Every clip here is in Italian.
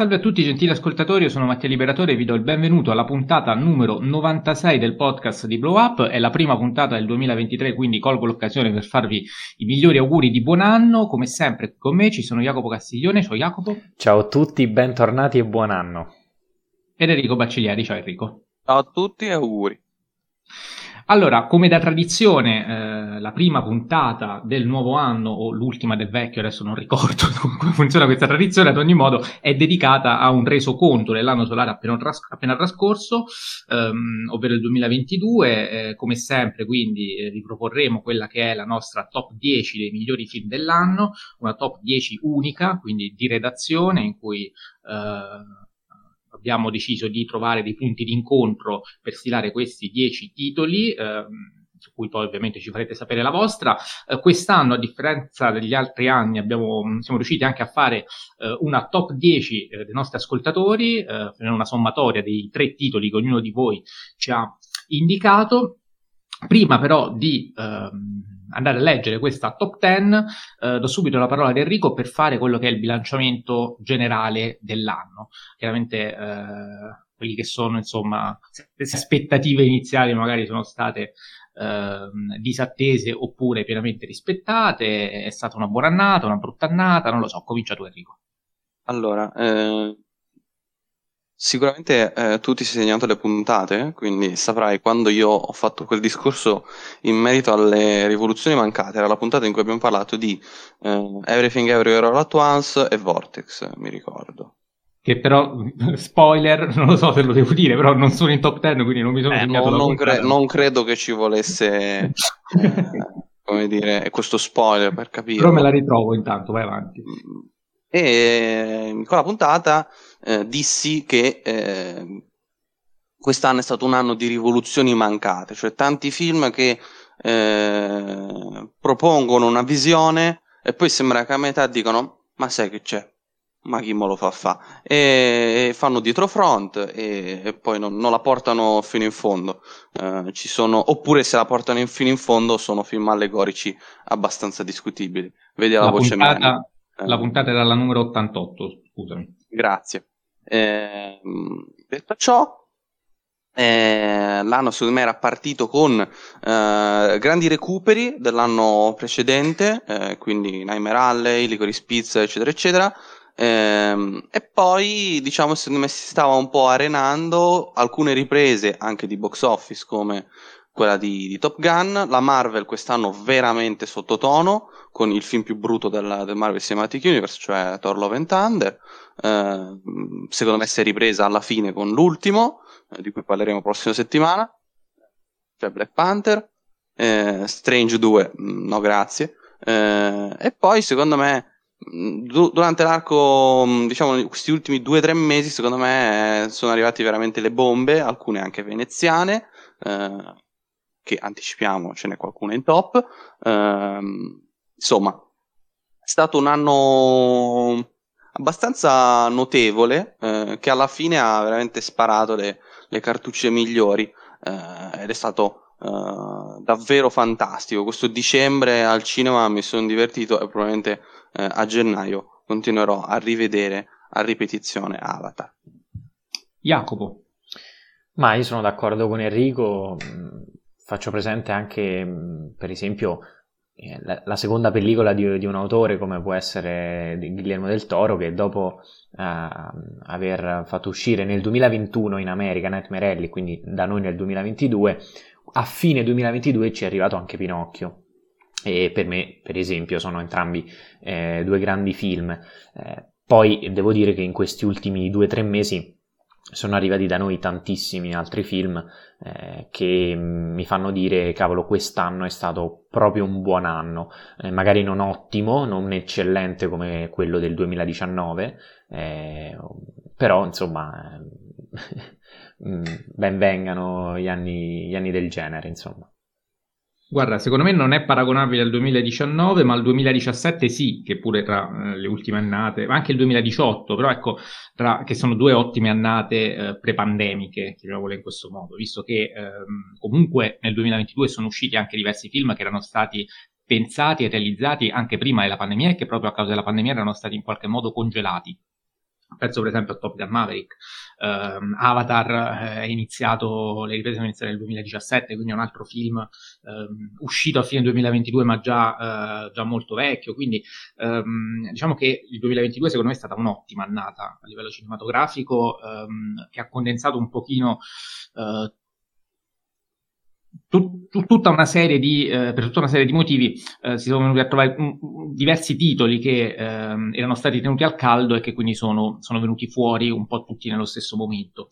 Salve a tutti gentili ascoltatori, io sono Mattia Liberatore e vi do il benvenuto alla puntata numero 96 del podcast di Blow Up, è la prima puntata del 2023 quindi colgo l'occasione per farvi i migliori auguri di buon anno, come sempre con me ci sono Jacopo Castiglione, ciao Jacopo. Ciao a tutti, bentornati e buon anno. Ed Enrico Baccigliari, ciao Enrico. Ciao a tutti e auguri. Allora, come da tradizione, eh, la prima puntata del nuovo anno o l'ultima del vecchio, adesso non ricordo come funziona questa tradizione, ad ogni modo è dedicata a un resoconto dell'anno solare appena, tras- appena trascorso, ehm, ovvero il 2022. Eh, come sempre, quindi, eh, riproporremo quella che è la nostra top 10 dei migliori film dell'anno, una top 10 unica, quindi di redazione, in cui eh, abbiamo deciso di trovare dei punti di incontro per stilare questi dieci titoli. Ehm, su cui poi ovviamente ci farete sapere la vostra. Eh, quest'anno, a differenza degli altri anni, abbiamo, siamo riusciti anche a fare eh, una top 10 eh, dei nostri ascoltatori, eh, una sommatoria dei tre titoli che ognuno di voi ci ha indicato. Prima però di ehm, andare a leggere questa top 10, eh, do subito la parola ad Enrico per fare quello che è il bilanciamento generale dell'anno. Chiaramente eh, quelli che sono, insomma, le aspettative iniziali magari sono state eh, disattese oppure pienamente rispettate, è stata una buona annata, una brutta annata, non lo so, comincia tu Enrico. Allora, eh, Sicuramente eh, tu ti sei segnato le puntate, quindi saprai quando io ho fatto quel discorso in merito alle rivoluzioni mancate, era la puntata in cui abbiamo parlato di eh, Everything Everywhere All At Once e Vortex, mi ricordo. Che però, spoiler, non lo so se lo devo dire, però non sono in top 10, quindi non mi sono eh, segnato no, la non, cre- non credo che ci volesse, come dire, questo spoiler per capire. Però me la ritrovo intanto, vai avanti. E in quella puntata eh, dissi che eh, quest'anno è stato un anno di rivoluzioni mancate, cioè tanti film che eh, propongono una visione e poi sembra che a metà dicono ma sai che c'è? Ma chi me lo fa fa? E, e fanno dietro front e, e poi non, non, la portano fino in fondo. Eh, ci sono, oppure se la portano in, fino in fondo sono film allegorici abbastanza discutibili. Vedi la, la voce puntata, La puntata era la numero 88, scusami. Grazie. Eh, detto ciò, eh, l'anno secondo me era partito con eh, grandi recuperi dell'anno precedente, eh, quindi Nightmare Alley, Licorice Pizza, eccetera, eccetera. Ehm, e poi, diciamo, secondo me si stava un po' arenando alcune riprese anche di box office come quella di, di Top Gun. La Marvel quest'anno veramente sottotono con il film più brutto del, del Marvel Cinematic Universe, cioè Thor Love and Thunder. Eh, secondo me si è ripresa alla fine con l'ultimo, eh, di cui parleremo prossima settimana, cioè Black Panther. Eh, Strange 2, mm, no grazie. Eh, e poi secondo me mm, durante l'arco, mm, diciamo, questi ultimi due o tre mesi, secondo me sono arrivate veramente le bombe, alcune anche veneziane, eh, che anticipiamo, ce n'è qualcuna in top. Eh, insomma, è stato un anno abbastanza notevole eh, che alla fine ha veramente sparato le, le cartucce migliori eh, ed è stato eh, davvero fantastico. Questo dicembre al cinema mi sono divertito e probabilmente eh, a gennaio continuerò a rivedere a ripetizione Avatar. Jacopo. Ma io sono d'accordo con Enrico, faccio presente anche per esempio eh, la, seconda pellicola di, di, un autore come può essere Guillermo del Toro che dopo uh, aver fatto uscire nel 2021 in America Nightmare Alley, quindi da noi nel 2022, a fine 2022 ci è arrivato anche Pinocchio. E per me, per esempio, sono entrambi eh, due grandi film. Eh, poi devo dire che in questi ultimi due o tre mesi sono arrivati da noi tantissimi altri film eh, che mi fanno dire cavolo quest'anno è stato proprio un buon anno eh, magari non ottimo non eccellente come quello del 2019 eh, però insomma mm, ben vengano gli anni, gli anni del genere insomma Guarda, secondo me non è paragonabile al 2019, ma al 2017 sì, che pure tra eh, le ultime annate, ma anche il 2018, però ecco, tra, che sono due ottime annate eh, pre-pandemiche, chiamiamole in questo modo, visto che ehm, comunque nel 2022 sono usciti anche diversi film che erano stati pensati e realizzati anche prima della pandemia e che proprio a causa della pandemia erano stati in qualche modo congelati. Penso per esempio a Top Gun Maverick. Uh, Avatar eh, è iniziato, le riprese sono iniziate nel 2017, quindi è un altro film um, uscito a fine 2022 ma già, uh, già molto vecchio, quindi um, diciamo che il 2022 secondo me è stata un'ottima annata a livello cinematografico um, che ha condensato un pochino uh, tut, tutta di, eh, per tutta una serie di motivi eh, si sono venuti a trovare m- diversi titoli che eh, erano stati tenuti al caldo e che quindi sono, sono, venuti fuori un po' tutti nello stesso momento.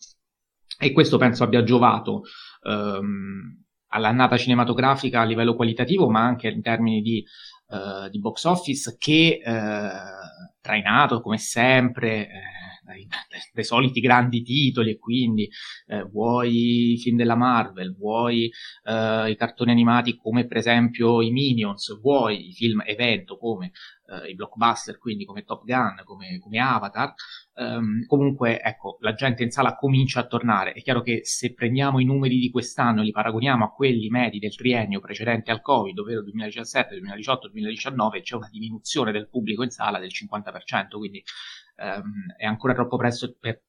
E questo penso abbia giovato ehm, all'annata cinematografica a livello qualitativo, ma anche in termini di, eh, di box office che eh, trainato come sempre eh, dai, dai, soliti grandi titoli e quindi eh, vuoi i film della Marvel, vuoi eh, i cartoni animati come per esempio i Minions, vuoi i film evento come eh, i blockbuster, quindi come Top Gun, come, come Avatar, um, comunque ecco, la gente in sala comincia a tornare. È chiaro che se prendiamo i numeri di quest'anno e li paragoniamo a quelli medi del triennio precedente al Covid, ovvero 2017, 2018, 2019, c'è una diminuzione del pubblico in sala del 50%, quindi um, è ancora troppo presto per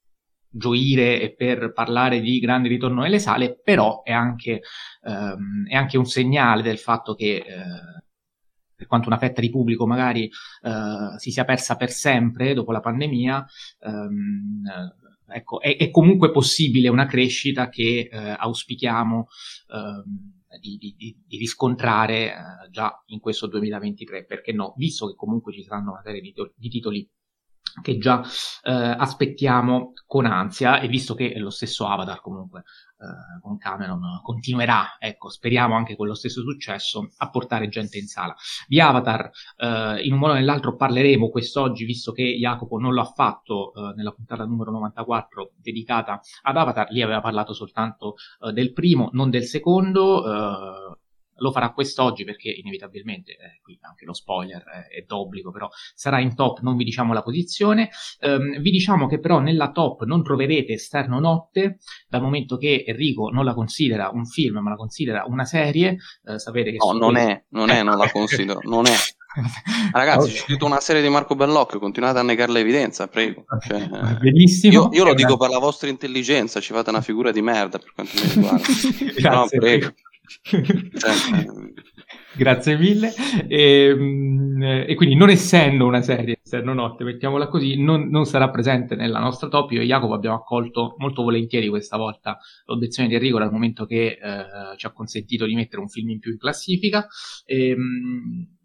gioire e per parlare di grande ritorno nelle sale, però è anche, um, è anche un segnale del fatto che uh, per quanto una fetta di pubblico magari uh, si sia persa per sempre dopo la pandemia, um, ecco, è, è, comunque possibile una crescita che uh, auspichiamo di, di, di, riscontrare già in questo 2023, perché no, visto che comunque ci saranno una serie di, di titoli che già eh, aspettiamo con ansia e visto che lo stesso Avatar comunque eh, con Cameron continuerà, ecco, speriamo anche con lo stesso successo, a portare gente in sala. Di Avatar eh, in un modo o nell'altro parleremo quest'oggi visto che Jacopo non l'ha fatto eh, nella puntata numero 94 dedicata ad Avatar, lì aveva parlato soltanto eh, del primo, non del secondo eh, lo farà quest'oggi perché inevitabilmente, eh, qui anche lo spoiler eh, è d'obbligo, però sarà in top, non vi diciamo la posizione. Um, vi diciamo che però nella top non troverete Esterno Notte, dal momento che Enrico non la considera un film, ma la considera una serie. Uh, sapete che no, non quello... è, non è, non la considero, non è. Ragazzi, okay. c'è scritto una serie di Marco Bellocchio, continuate a negare l'evidenza, prego. Cioè, Benissimo. Io, io lo dico per la vostra intelligenza, ci fate una figura di merda per quanto mi riguarda. Grazie, no, prego. prego. Grazie mille. E, ehm, e, quindi, non essendo una serie esterno notte, mettiamola così, non, non, sarà presente nella nostra top. Io e Jacopo abbiamo accolto molto volentieri questa volta l'obiezione di Enrico dal momento che eh, ci ha consentito di mettere un film in più in classifica. E, ehm,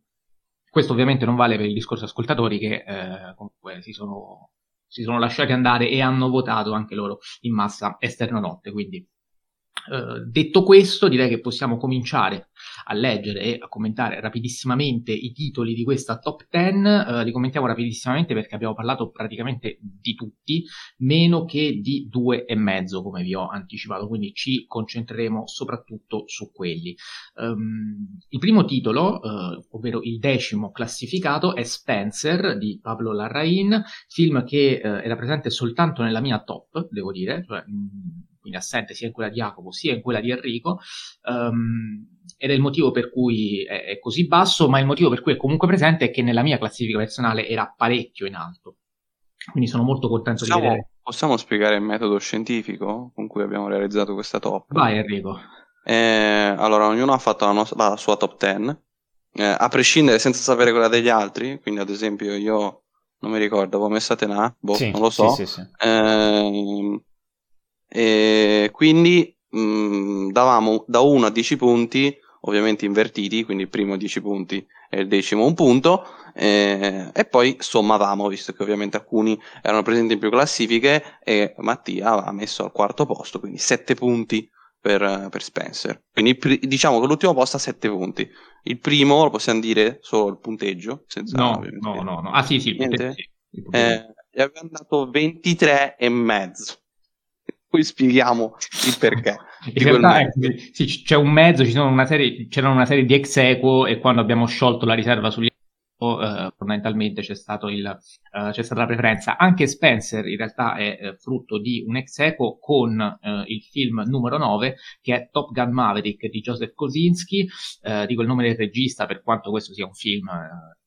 questo ovviamente non vale per il discorso ascoltatori che eh, comunque si sono, si sono lasciati andare e hanno votato anche loro in massa esterno notte. Quindi Uh, detto questo, direi che possiamo cominciare a leggere e a commentare rapidissimamente i titoli di questa top 10. Uh, li commentiamo rapidissimamente perché abbiamo parlato praticamente di tutti, meno che di due e mezzo, come vi ho anticipato, quindi ci concentreremo soprattutto su quelli. Um, il primo titolo, uh, ovvero il decimo classificato, è Spencer di Pablo Larraín, film che era presente soltanto nella mia top, devo dire, cioè, mh, quindi assente sia in quella di Jacopo sia in quella di Enrico, um, ed è il motivo per cui è, è, così basso, ma il motivo per cui è comunque presente è che nella mia classifica personale era parecchio in alto. Quindi sono molto contento possiamo, di vedere. Possiamo spiegare il metodo scientifico con cui abbiamo realizzato questa top? Vai Enrico. Eh, allora, ognuno ha fatto la, nostra, la sua top 10, eh, a prescindere senza sapere quella degli altri, quindi ad esempio io non mi ricordo, avevo messa Tenà, boh, sì, non lo so. Sì, sì, eh, e quindi mh, mm, davamo da 1 a 10 punti, ovviamente invertiti, quindi il primo 10 punti e il decimo un punto, eh, e poi sommavamo, visto che ovviamente alcuni erano presenti in più classifiche e Mattia aveva messo al quarto posto, quindi 7 punti per, per Spencer. Quindi diciamo che l'ultimo posto ha 7 punti. Il primo lo possiamo dire solo il punteggio? Senza, no, no, no, no, Ah sì, sì, il punteggio. Sì, il punteggio. Eh, gli abbiamo dato 23 e mezzo poi spieghiamo il perché. In realtà è, sì, c'è un mezzo, ci sono una serie, c'erano una serie di ex equo e quando abbiamo sciolto la riserva sugli eh, fondamentalmente c'è, il, eh, c'è stata la preferenza. Anche Spencer in realtà è eh, frutto di un ex eco con eh, il film numero 9 che è Top Gun Maverick di Joseph Kosinski, eh, dico il nome del regista per quanto questo sia un film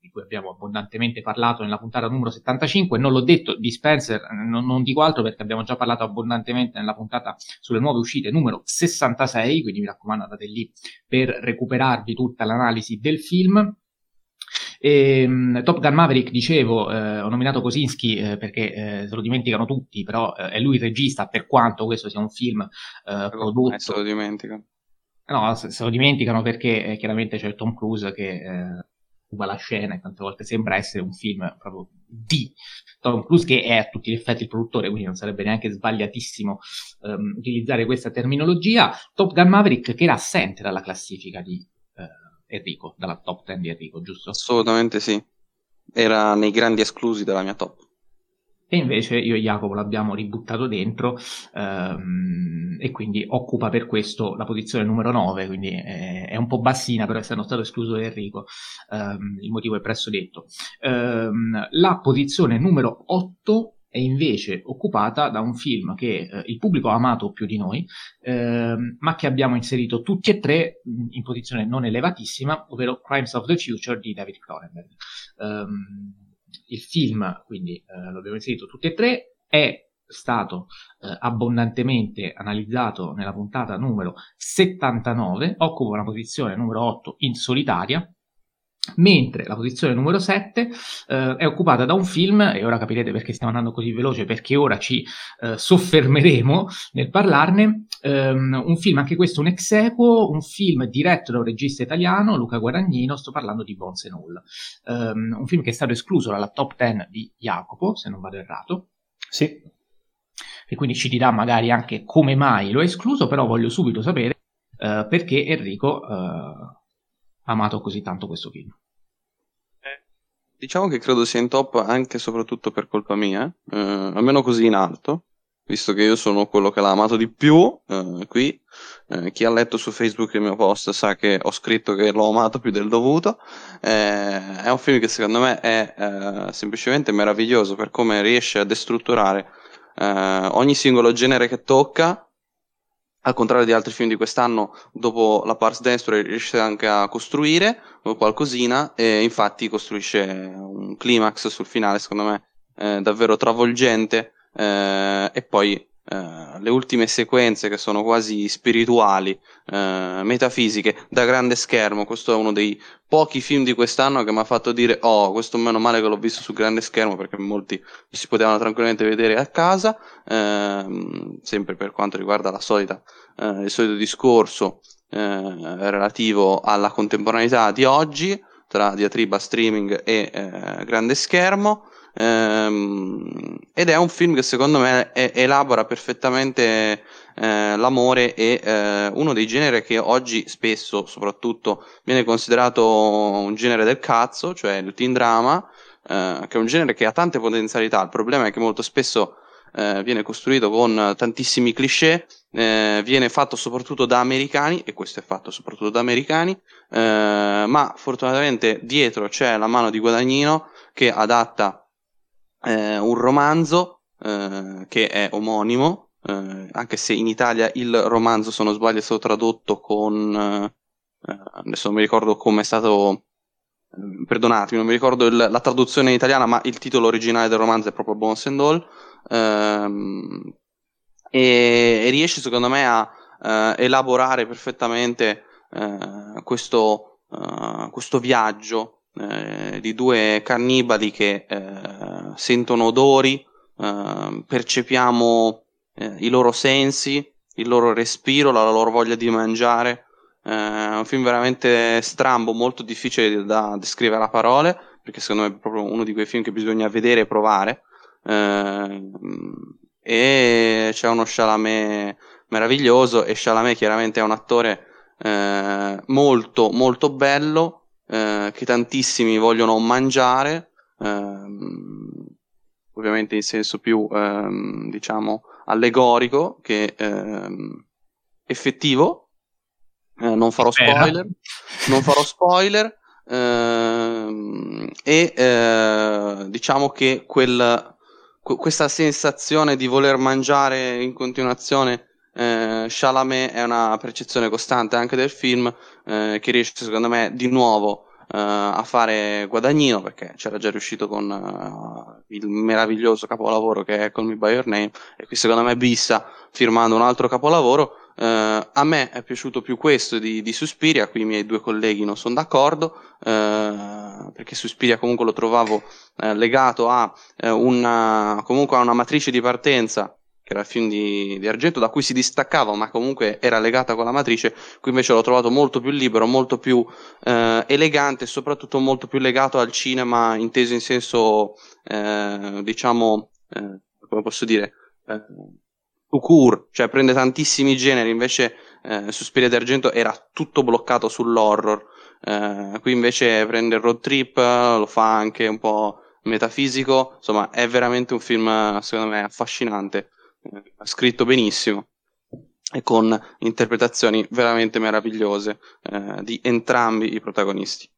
di cui abbiamo abbondantemente parlato nella puntata numero 75, non l'ho detto di Spencer, non, non dico altro perché abbiamo già parlato abbondantemente nella puntata sulle nuove uscite numero 66, quindi mi raccomando andate lì per recuperarvi tutta l'analisi del film. E, um, Top Gun Maverick, dicevo, eh, ho nominato Kosinski eh, perché eh, se lo dimenticano tutti, però eh, è lui il regista, per quanto questo sia un film eh, prodotto. Se lo dimenticano. No, se, se, lo dimenticano perché eh, chiaramente c'è Tom Cruise che ruba la scena e tante volte sembra essere un film proprio di Tom Cruise che è a tutti gli effetti il produttore, quindi non sarebbe neanche sbagliatissimo um, utilizzare questa terminologia. Top Gun Maverick che era assente dalla classifica di Enrico, dalla top 10 di Enrico, giusto? Assolutamente sì. Era nei grandi esclusi della mia top. E invece io e Jacopo l'abbiamo ributtato dentro ehm, e quindi occupa per questo la posizione numero 9, quindi è, è un po' bassina, però essendo stato escluso da Enrico ehm, il motivo è presso detto. Ehm, la posizione numero 8 è invece occupata da un film che eh, il pubblico ha amato più di noi, eh, ma che abbiamo inserito tutti e tre in posizione non elevatissima, ovvero Crimes of the Future di David Cronenberg. Um, il film, quindi eh, lo abbiamo inserito tutti e tre, è stato eh, abbondantemente analizzato nella puntata numero 79, occupa una posizione numero 8 in solitaria, mentre la posizione numero 7 eh, è occupata da un film, e ora capirete perché stiamo andando così veloce, perché ora ci eh, soffermeremo nel parlarne, um, un film, anche questo un ex equo, un film diretto da un regista italiano, Luca Guadagnino, sto parlando di Bones and All, um, un film che è stato escluso dalla top 10 di Jacopo, se non vado errato. Sì. E quindi ci dirà magari anche come mai lo ha escluso, però voglio subito sapere uh, perché Enrico uh, amato così tanto questo film. Eh, diciamo che credo sia in top anche e soprattutto per colpa mia, eh, almeno così in alto, visto che io sono quello che l'ha amato di più eh, qui. Eh, chi ha letto su Facebook il mio post sa che ho scritto che l'ho amato più del dovuto. Eh, è un film che secondo me è eh, semplicemente meraviglioso per come riesce a destrutturare ogni singolo genere che tocca al contrario di altri film di quest'anno, dopo la Pars Destro riesce anche a costruire qualcosina e infatti costruisce un climax sul finale, secondo me, eh, davvero travolgente eh, e poi eh, le ultime sequenze che sono quasi spirituali, eh, metafisiche, da grande schermo. Questo è uno dei pochi film di quest'anno che mi ha fatto dire: Oh, questo meno male che l'ho visto su grande schermo perché molti si potevano tranquillamente vedere a casa. Eh, sempre per quanto riguarda la solita, eh, il solito discorso relativo alla contemporaneità di oggi tra diatriba streaming e grande schermo. Ehm, ed è un film che secondo me è, elabora perfettamente eh, l'amore e eh, uno dei generi che oggi spesso, soprattutto, viene considerato un genere del cazzo, cioè il teen drama, eh, che è un genere che ha tante potenzialità. Il problema è che molto spesso eh, viene costruito con tantissimi cliché, eh, viene fatto soprattutto da americani, e questo è fatto soprattutto da americani, eh, ma fortunatamente dietro c'è la mano di Guadagnino che adatta un romanzo eh, che è omonimo, eh, anche se in Italia il romanzo, se non sbaglio, è stato tradotto con... Eh, adesso non mi ricordo come è stato... Eh, perdonatemi, non mi ricordo il, la traduzione italiana, ma il titolo originale del romanzo è proprio Bones and All. Ehm, e, e, riesce secondo me a eh, elaborare perfettamente questo, questo viaggio eh, di due cannibali che eh, sentono odori, eh, percepiamo eh, i loro sensi, il loro respiro, la loro voglia di mangiare. Eh, è un film veramente strambo, molto difficile da descrivere a parole, perché secondo me è proprio uno di quei film che bisogna vedere e provare. e c'è uno Chalamet meraviglioso e Chalamet chiaramente è un attore molto molto bello eh, che tantissimi vogliono mangiare, ehm, ovviamente in senso più, ehm, diciamo, allegorico che ehm, effettivo. Eh, non farò spoiler, non farò spoiler. ehm, e eh, diciamo che quel, questa sensazione di voler mangiare in continuazione eh, Chalamet è una percezione costante anche del film eh, che riesce secondo me di nuovo a fare guadagnino perché c'era già riuscito con uh, il meraviglioso capolavoro che è Call Me By Your Name e qui secondo me Bissa firmando un altro capolavoro Uh, a me è piaciuto più questo di, di, Suspiria, qui i miei due colleghi non sono d'accordo, uh, perché Suspiria comunque lo trovavo uh, legato a, una, comunque a una matrice di partenza che era il film di, di, Argento, da cui si distaccava, ma comunque era legata con la matrice. Qui invece l'ho trovato molto più libero, molto più eh, elegante e soprattutto molto più legato al cinema inteso in senso, eh, diciamo, eh, come posso dire, eh, court, cioè prende tantissimi generi, invece eh, Suspiria d'Argento era tutto bloccato sull'horror. Eh, qui invece prende il road trip, lo fa anche un po' metafisico, insomma è veramente un film secondo me affascinante eh, scritto benissimo e con interpretazioni veramente meravigliose eh, di entrambi i protagonisti.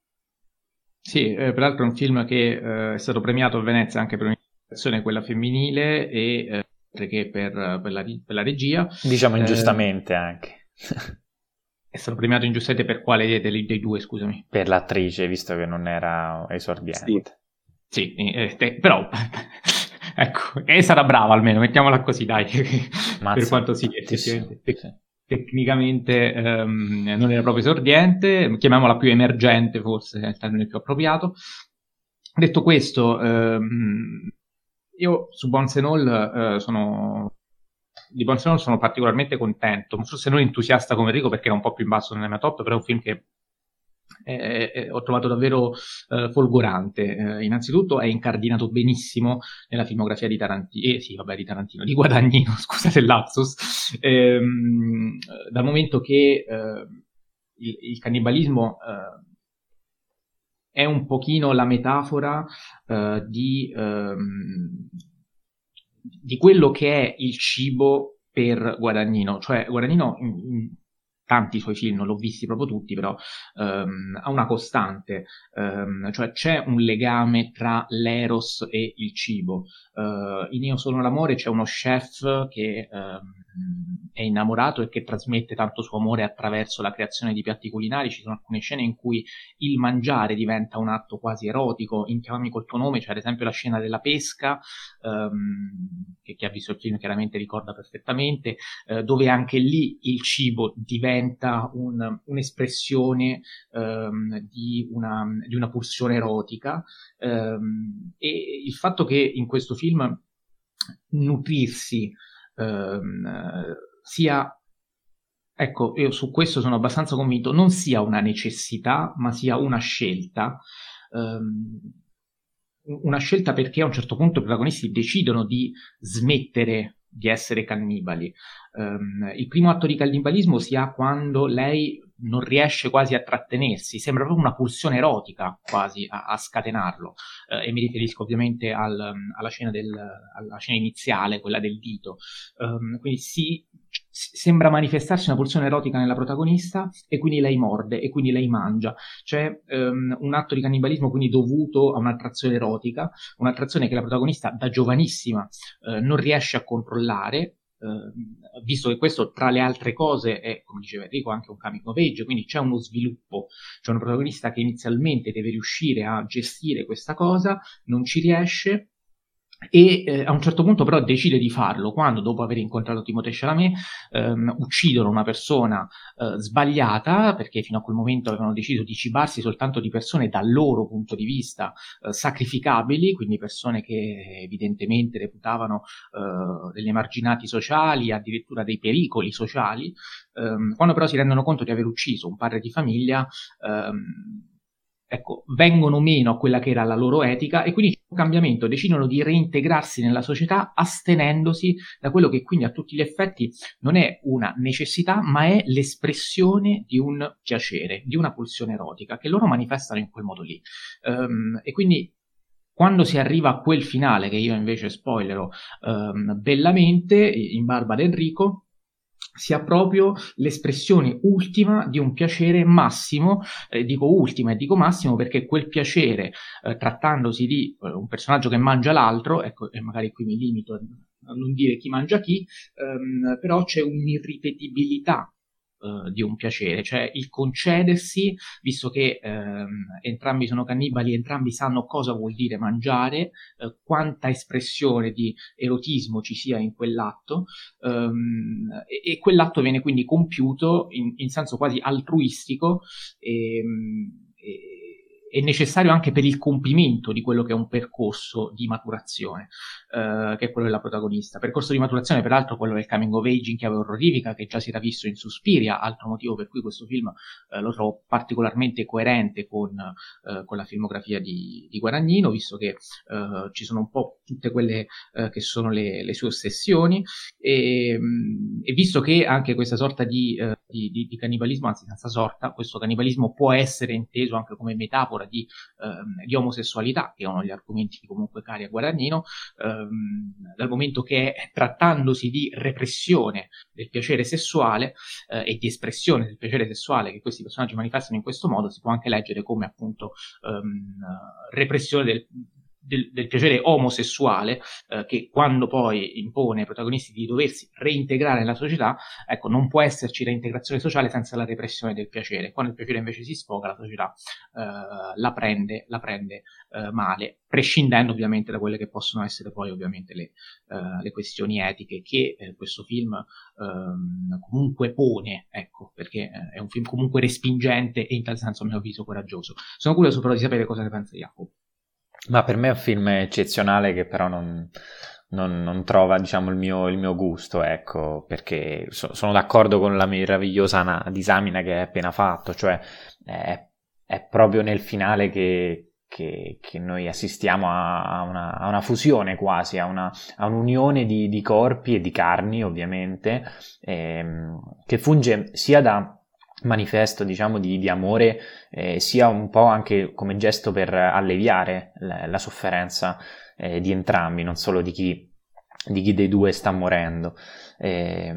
Sì, eh, peraltro è un film che eh, è stato premiato a Venezia anche per un'interpretazione quella femminile e eh, che per, per, la, per, la, regia. Diciamo eh, ingiustamente anche. è stato premiato ingiustamente per quale dei, dei, due, scusami? Per l'attrice, visto che non era esordiente. Sì, sì eh, però Ecco, e sarà brava almeno, mettiamola così, dai, per quanto sia effettivamente. Sì. Tecnicamente ehm, non era proprio esordiente, chiamiamola più emergente forse, è il termine più appropriato. Detto questo, ehm, io su All eh, sono di All sono particolarmente contento, forse non entusiasta come Enrico perché era un po' più in basso nella mia top, però è un film che eh, eh, ho trovato davvero eh, folgorante. Eh, innanzitutto è incardinato benissimo nella filmografia di Tarantino, eh, sì, vabbè, di Tarantino, di Guadagnino, scusate il lapsus, ehm, dal momento che eh, il, il, cannibalismo è un pochino la metafora di, ehm, di quello che è il cibo per Guadagnino, cioè Guadagnino tanti suoi film, non l'ho visti proprio tutti, però um, ha una costante, um, cioè c'è un legame tra l'eros e il cibo. Uh, in Io sono l'amore c'è uno chef che um, è innamorato e che trasmette tanto suo amore attraverso la creazione di piatti culinari. Ci sono alcune scene in cui il mangiare diventa un atto quasi erotico. In Chiamami col tuo nome c'è ad esempio la scena della pesca, che chi ha visto il film chiaramente ricorda perfettamente, uh, dove anche lì il cibo diventa diventa un, un'espressione um, di, una, di, una, pulsione erotica um, e il fatto che in questo film nutrirsi um, sia Ecco, io su questo sono abbastanza convinto, non sia una necessità, ma sia una scelta. Um, una scelta perché a un certo punto i protagonisti decidono di smettere di essere cannibali. Um, il primo atto di cannibalismo si ha quando lei non riesce quasi a trattenersi, sembra proprio una pulsione erotica quasi a, a scatenarlo. Uh, e mi riferisco ovviamente al, alla, scena del, alla, scena iniziale, quella del dito. Um, quindi si sembra manifestarsi una pulsione erotica nella protagonista e quindi lei morde e quindi lei mangia. C'è um, un atto di cannibalismo quindi dovuto a un'attrazione erotica, un'attrazione che la protagonista da giovanissima uh, non riesce a controllare. Uh, visto che questo tra le altre cose è, come diceva Enrico, anche un coming of age, quindi c'è uno sviluppo, c'è una protagonista che inizialmente deve riuscire a gestire questa cosa, non ci riesce, e eh, a un certo punto però decide di farlo quando dopo aver incontrato Timothée Chalamet ehm, uccidono una persona eh, sbagliata perché fino a quel momento avevano deciso di cibarsi soltanto di persone dal loro punto di vista eh, sacrificabili quindi persone che evidentemente reputavano eh, degli emarginati sociali addirittura dei pericoli sociali ehm, quando però si rendono conto di aver ucciso un padre di famiglia ehm, ecco, vengono meno a quella che era la loro etica e quindi c'è un cambiamento, decidono di reintegrarsi nella società astenendosi da quello che quindi a tutti gli effetti non è una necessità, ma è l'espressione di un piacere, di una pulsione erotica che loro manifestano in quel modo lì. Um, e quindi quando si arriva a quel finale, che io invece spoilerò um, bellamente, in barba d'Enrico, sia proprio l'espressione ultima di un piacere massimo, eh, dico ultima e dico massimo perché quel piacere, eh, trattandosi di eh, un personaggio che mangia l'altro, ecco, e magari qui mi limito a non dire chi mangia chi, ehm, però c'è un'irripetibilità uh, di un piacere, cioè il concedersi, visto che ehm, entrambi sono cannibali, entrambi sanno cosa vuol dire mangiare, eh, quanta espressione di erotismo ci sia in quell'atto, ehm, e, e, quell'atto viene quindi compiuto in, in senso quasi altruistico ehm, e è necessario anche per il compimento di quello che è un percorso di maturazione, eh, che è quello della protagonista. Percorso di maturazione, peraltro, quello del coming of age in chiave orrorifica, che già si era visto in Suspiria, altro motivo per cui questo film eh, lo trovo particolarmente coerente con, eh, con la filmografia di, di, Guadagnino, visto che eh, ci sono un po' tutte quelle eh, che sono le, le, sue ossessioni, e, mm, e, visto che anche questa sorta di, eh, di, di, di cannibalismo, anzi senza sorta, questo cannibalismo può essere inteso anche come metafora di, ehm, di, omosessualità, che è uno degli argomenti comunque cari a Guadagnino, ehm, dal momento che trattandosi di repressione del piacere sessuale eh, e di espressione del piacere sessuale che questi personaggi manifestano in questo modo, si può anche leggere come appunto ehm, repressione del del, del, piacere omosessuale eh, che quando poi impone ai protagonisti di doversi reintegrare nella società, ecco, non può esserci reintegrazione sociale senza la repressione del piacere. Quando il piacere invece si sfoga, la società eh, la prende, la prende eh, male, prescindendo ovviamente da quelle che possono essere poi ovviamente le, eh, le questioni etiche che eh, questo film ehm, comunque pone, ecco, perché eh, è un film comunque respingente e in tal senso a mio avviso coraggioso. Sono curioso però di sapere cosa ne pensa Jacopo. Ma per me è un film eccezionale che però non, non, non trova diciamo, il, mio, il, mio, gusto, ecco, perché so, sono d'accordo con la meravigliosa disamina che hai appena fatto, cioè è, è proprio nel finale che, che, che noi assistiamo a, a, una, a, una, fusione quasi, a, una, a un'unione di, di, corpi e di carni ovviamente, ehm, che funge sia da manifesto diciamo di, di amore eh, sia un po' anche come gesto per alleviare la, la sofferenza eh, di entrambi, non solo di chi, di chi dei due sta morendo. Eh,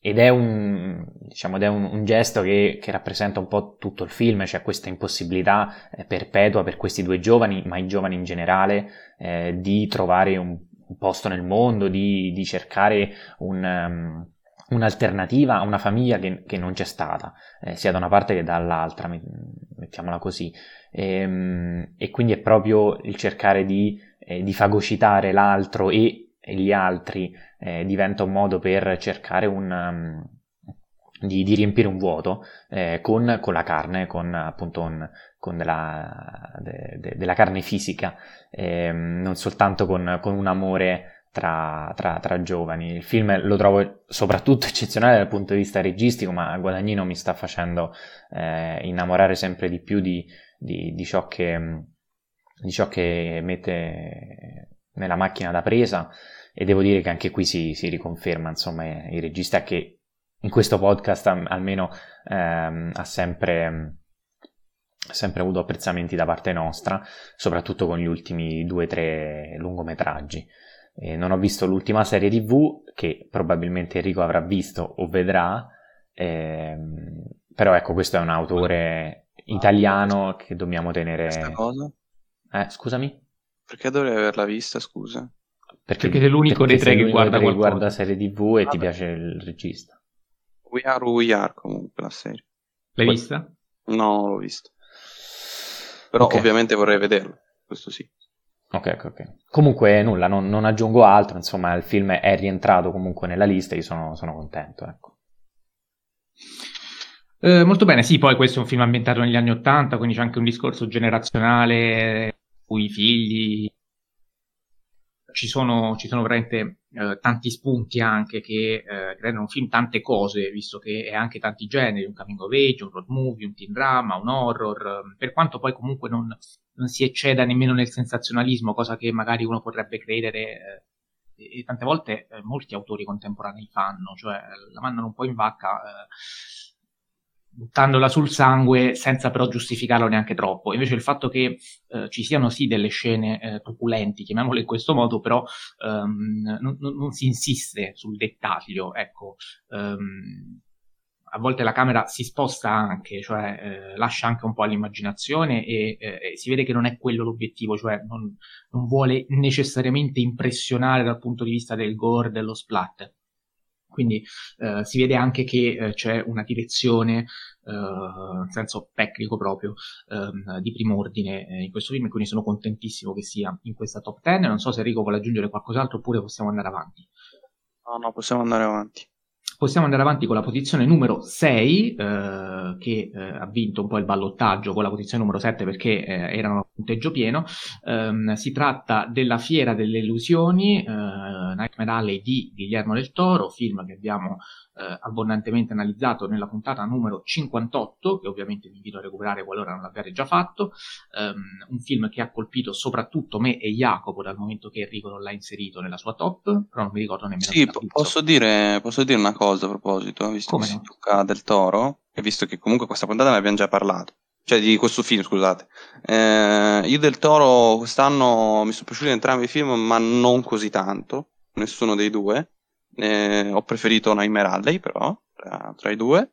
ed è, un, diciamo, ed è un, un gesto che, che, rappresenta un po' tutto il film, cioè questa impossibilità eh, perpetua per questi due giovani, ma i giovani in generale, eh, di trovare un, un, posto nel mondo, di, di cercare un... Um, un'alternativa a una famiglia che, che non c'è stata, eh, sia da una parte che dall'altra, mettiamola così. E, ehm, e quindi è proprio il cercare di, eh, di fagocitare l'altro e, e gli altri eh, diventa un modo per cercare un... Um, di, di, riempire un vuoto eh, con, con, la carne, con appunto un, con della, de, de, della carne fisica, eh, non soltanto con, con un amore tra, tra, tra, giovani. Il film lo trovo soprattutto eccezionale dal punto di vista registico, ma Guadagnino mi sta facendo eh, innamorare sempre di più di, di, di, ciò che, di ciò che mette nella macchina da presa e devo dire che anche qui si, si riconferma, insomma, il regista che in questo podcast almeno ehm, ha sempre sempre avuto apprezzamenti da parte nostra, soprattutto con gli ultimi due o tre lungometraggi. Eh, non ho visto l'ultima serie TV, che probabilmente Enrico avrà visto o vedrà, ehm, però ecco, questo è un autore italiano che dobbiamo tenere... Questa cosa? Eh, scusami? Perché dovrei averla vista, scusa? Perché, perché sei l'unico dei tre che guarda che guarda serie TV e Vabbè. ti piace il regista. We Are We Are comunque la serie. L'hai Poi... vista? No, l'ho vista. Però okay. ovviamente vorrei vederlo, questo sì. Ok, ok, ok. Comunque nulla, non, non, aggiungo altro, insomma il film è rientrato comunque nella lista e io sono, sono contento, ecco. Eh, molto bene, sì, poi questo è un film ambientato negli anni Ottanta, quindi c'è anche un discorso generazionale, cui figli ci sono, ci sono veramente eh, tanti spunti anche che eh, creano un film tante cose, visto che è anche tanti generi, un coming of age, un road movie, un teen drama, un horror, per quanto poi comunque non, non si ecceda nemmeno nel sensazionalismo, cosa che magari uno potrebbe credere eh, e tante volte eh, molti autori contemporanei fanno, cioè la mandano un po' in vacca eh, buttandola sul sangue senza però giustificarlo neanche troppo. Invece il fatto che eh, ci siano sì delle scene eh, truculenti, chiamiamole in questo modo, però ehm, non, non, si insiste sul dettaglio, ecco. Ehm, a volte la camera si sposta anche, cioè eh, lascia anche un po' all'immaginazione e eh, si vede che non è quello l'obiettivo, cioè non, non, vuole necessariamente impressionare dal punto di vista del gore, dello splat. Quindi eh, si vede anche che eh, c'è una direzione, eh, in senso tecnico proprio, ehm, di prim'ordine eh, in questo film, quindi sono contentissimo che sia in questa top 10. Non so se Enrico vuole aggiungere qualcos'altro oppure possiamo andare avanti. No, no, possiamo andare avanti. Possiamo andare avanti con la posizione numero 6, eh, che eh, ha vinto un po' il ballottaggio con la posizione numero 7 perché eh, erano punteggio pieno. Um, si tratta della Fiera delle Illusioni, eh, Nightmare Alley di Guillermo del Toro, film che abbiamo eh, abbondantemente analizzato nella puntata numero 58, che ovviamente vi invito a recuperare qualora non l'abbiate già fatto, um, un film che ha colpito soprattutto me e Jacopo dal momento che Enrico non l'ha inserito nella sua top, però non mi ricordo nemmeno. Sì, posso dire, posso dire, una cosa a proposito, visto Come che no? si tocca del Toro, e visto che comunque questa puntata ne abbiamo già parlato. Cioè, di questo film, scusate. Eh, io del Toro quest'anno mi sono piaciuti entrambi i film, ma non così tanto. Nessuno dei due. Eh, ho preferito Nightmare Alley, però, tra, tra i due.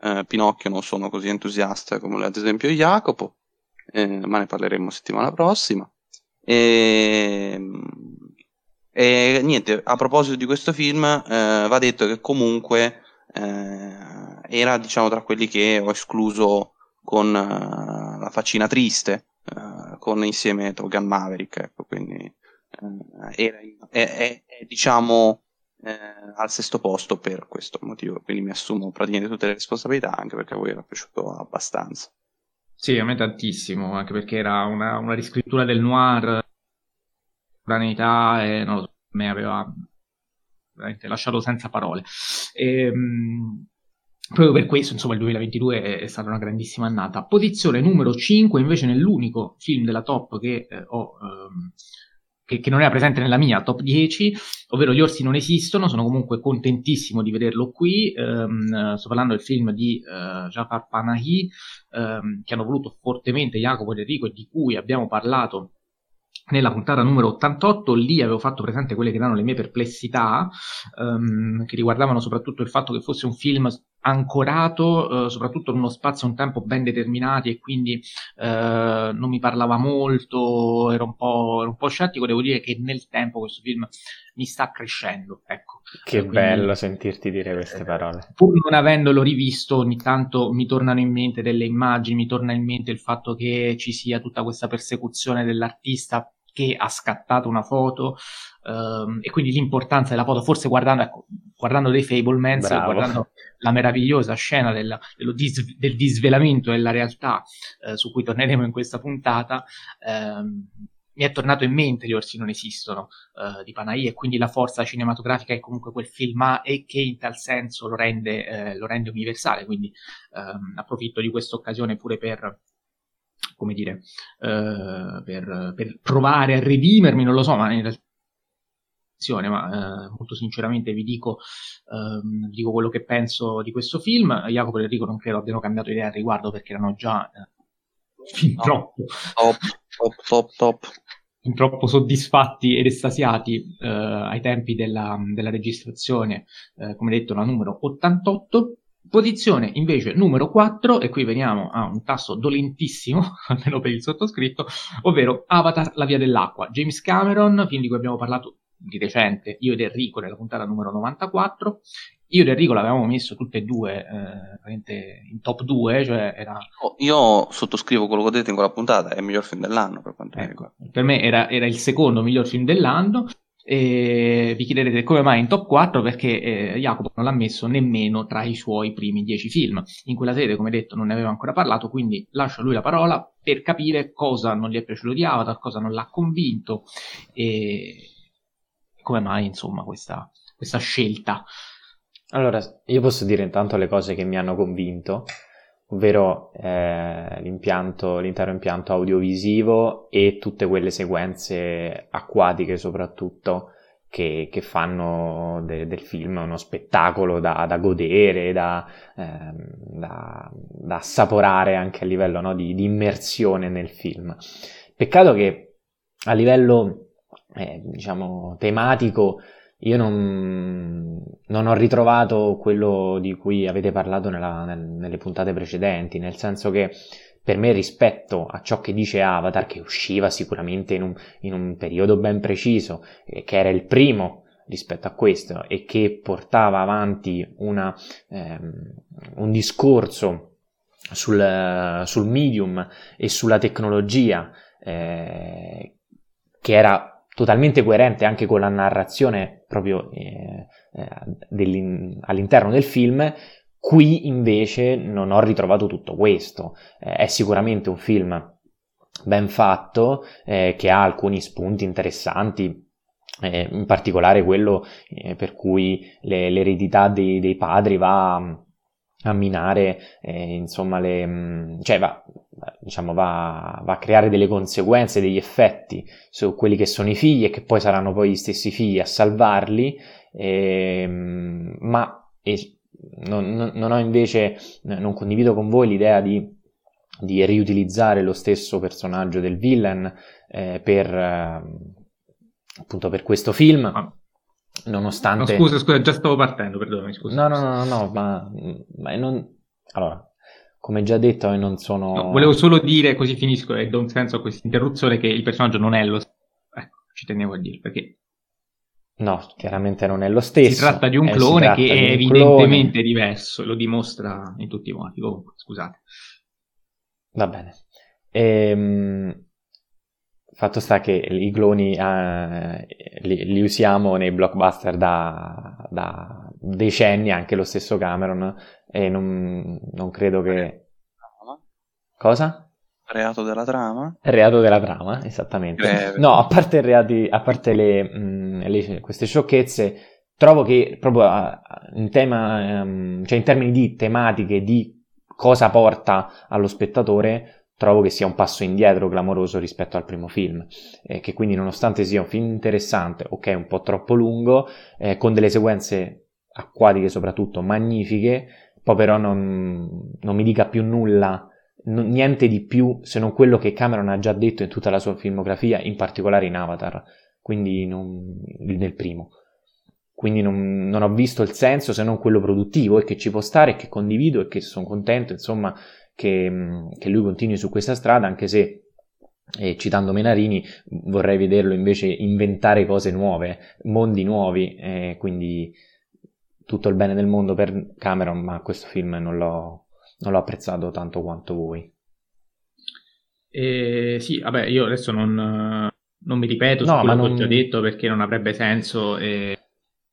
Eh, Pinocchio non sono così entusiasta come ad esempio Jacopo, eh, ma ne parleremo settimana prossima. E, e niente, a proposito di questo film, eh, va detto che comunque eh, era diciamo tra quelli che ho escluso con uh, la faccina triste, uh, con insieme Top Gun Maverick, ecco, quindi uh, era, è, è, è, diciamo al sesto posto per questo motivo, quindi mi assumo praticamente tutte le responsabilità anche perché a voi era piaciuto abbastanza. Sì, a me tantissimo, anche perché era una, una riscrittura del noir, planetà e non lo so, me aveva veramente lasciato senza parole. E, ehm, Proprio per questo, insomma, il 2022 è, stata una grandissima annata. Posizione numero 5, invece, nell'unico film della top che eh, ho. Ehm, che, che, non era presente nella mia top 10, ovvero Gli orsi non esistono, sono comunque contentissimo di vederlo qui, ehm, sto parlando del film di uh, Jafar Panahi, ehm, che hanno voluto fortemente Jacopo ed Enrico e di cui abbiamo parlato nella puntata numero 88, lì avevo fatto presente quelle che erano le mie perplessità, ehm, che riguardavano soprattutto il fatto che fosse un film ancorato eh, soprattutto in uno spazio e un tempo ben determinati e quindi eh, non mi parlava molto, ero un, po', ero un po' scettico, devo dire che nel tempo questo film mi sta crescendo. Ecco. Che quindi, bello sentirti dire queste parole. Pur non avendolo rivisto, ogni tanto mi tornano in mente delle immagini, mi torna in mente il fatto che ci sia tutta questa persecuzione dell'artista che ha scattato una foto um, e quindi l'importanza della foto, forse guardando, ecco, guardando dei Fablemans, Bravo. guardando la meravigliosa scena del, dis, del disvelamento della realtà eh, su cui torneremo in questa puntata, ehm, mi è tornato in mente gli orsi non esistono uh, di Panahi e quindi la forza cinematografica che comunque quel film ha e che in tal senso lo rende, eh, lo rende universale, quindi ehm, approfitto di questa occasione pure per come dire, eh, per, per, provare a redimermi, non lo so, ma in realtà ma eh, molto sinceramente vi dico, ehm, dico, quello che penso di questo film. Jacopo e Enrico non credo abbiano cambiato idea al riguardo perché erano già eh, fin no. troppo top, top, top, top. fin troppo soddisfatti ed estasiati eh, ai tempi della, della registrazione, eh, come detto, la numero 88. Posizione invece numero 4, e qui veniamo a un tasso dolentissimo, almeno per il sottoscritto, ovvero Avatar, la via dell'acqua. James Cameron, film di cui abbiamo parlato di recente, io ed Enrico nella puntata numero 94. Io ed Enrico l'avevamo messo tutte e due eh, in top 2, cioè era... Oh, io sottoscrivo quello che ho detto in quella puntata, è il miglior film dell'anno per quanto ecco, Per me era, era il secondo miglior film dell'anno e vi chiederete come mai in top 4 perché eh, Jacopo non l'ha messo nemmeno tra i suoi primi 10 film. In quella sede, come detto, non ne aveva ancora parlato, quindi lascio a lui la parola per capire cosa non gli è piaciuto di Avatar, cosa non l'ha convinto e come mai, insomma, questa, questa scelta. Allora, io posso dire intanto le cose che mi hanno convinto ovvero eh, l'impianto, l'intero impianto audiovisivo e tutte quelle sequenze acquatiche soprattutto che, che fanno de, del film uno spettacolo da, da godere, da, eh, da, da, assaporare anche a livello no, di, di, immersione nel film. Peccato che a livello eh, diciamo tematico io non, non, ho ritrovato quello di cui avete parlato nella, nel, nelle puntate precedenti, nel senso che per me rispetto a ciò che dice Avatar, che usciva sicuramente in un, in un periodo ben preciso, eh, che era il primo rispetto a questo e che portava avanti una, ehm, un discorso sul, sul, medium e sulla tecnologia eh, che era totalmente coerente anche con la narrazione proprio eh, eh, all'interno del film, Qui invece non ho ritrovato tutto questo. Eh, è sicuramente un film ben fatto, eh, che ha alcuni spunti interessanti, eh, in particolare quello eh, per cui le, l'eredità dei, dei, padri va a minare, eh, insomma, le, mm, cioè va, diciamo, va, va, a creare delle conseguenze, degli effetti su quelli che sono i figli e che poi saranno poi gli stessi figli a salvarli, ehm, ma non, non, non, ho invece, non condivido con voi l'idea di, di riutilizzare lo stesso personaggio del villain eh, per, eh, appunto per questo film. Nonostante... No, scusa, scusa, già stavo partendo, perdonami, scusa. No, no, no, no, no ma, ma non... Allora, come già detto, non sono... No, volevo solo dire, così finisco e do un senso a questa interruzione, che il personaggio non è lo... Ecco, ci tenevo a dire, perché No, chiaramente non è lo stesso. Si tratta di un clone che è evidentemente clone. diverso, lo dimostra in tutti i modi. Comunque, scusate. Va bene. Ehm, fatto sta che i cloni eh, li, li, usiamo nei blockbuster da, da, decenni, anche lo stesso Cameron, e non, non credo che... Cosa? Reato della trama? Reato della trama, esattamente. Greve. No, a parte, reati, a parte le, mh, mm, le, queste sciocchezze, trovo che proprio in, tema, um, cioè in termini di tematiche, di cosa porta allo spettatore, trovo che sia un passo indietro clamoroso rispetto al primo film. Eh, che quindi, nonostante sia un film interessante, ok, un po' troppo lungo, eh, con delle sequenze acquatiche soprattutto magnifiche, poi però non, non mi dica più nulla n- niente di più se non quello che Cameron ha già detto in tutta la sua filmografia, in particolare in Avatar, quindi non, nel primo. Quindi non, non, ho visto il senso se non quello produttivo e che ci può stare e che condivido e che sono contento, insomma, che, che lui continui su questa strada, anche se e citando Menarini, vorrei vederlo invece inventare cose nuove, mondi nuovi, eh, quindi tutto il bene del mondo per Cameron, ma questo film non l'ho, non l'ho apprezzato tanto quanto voi. Eh, sì, vabbè, io adesso non, non mi ripeto no, su quello non... che ho già detto perché non avrebbe senso e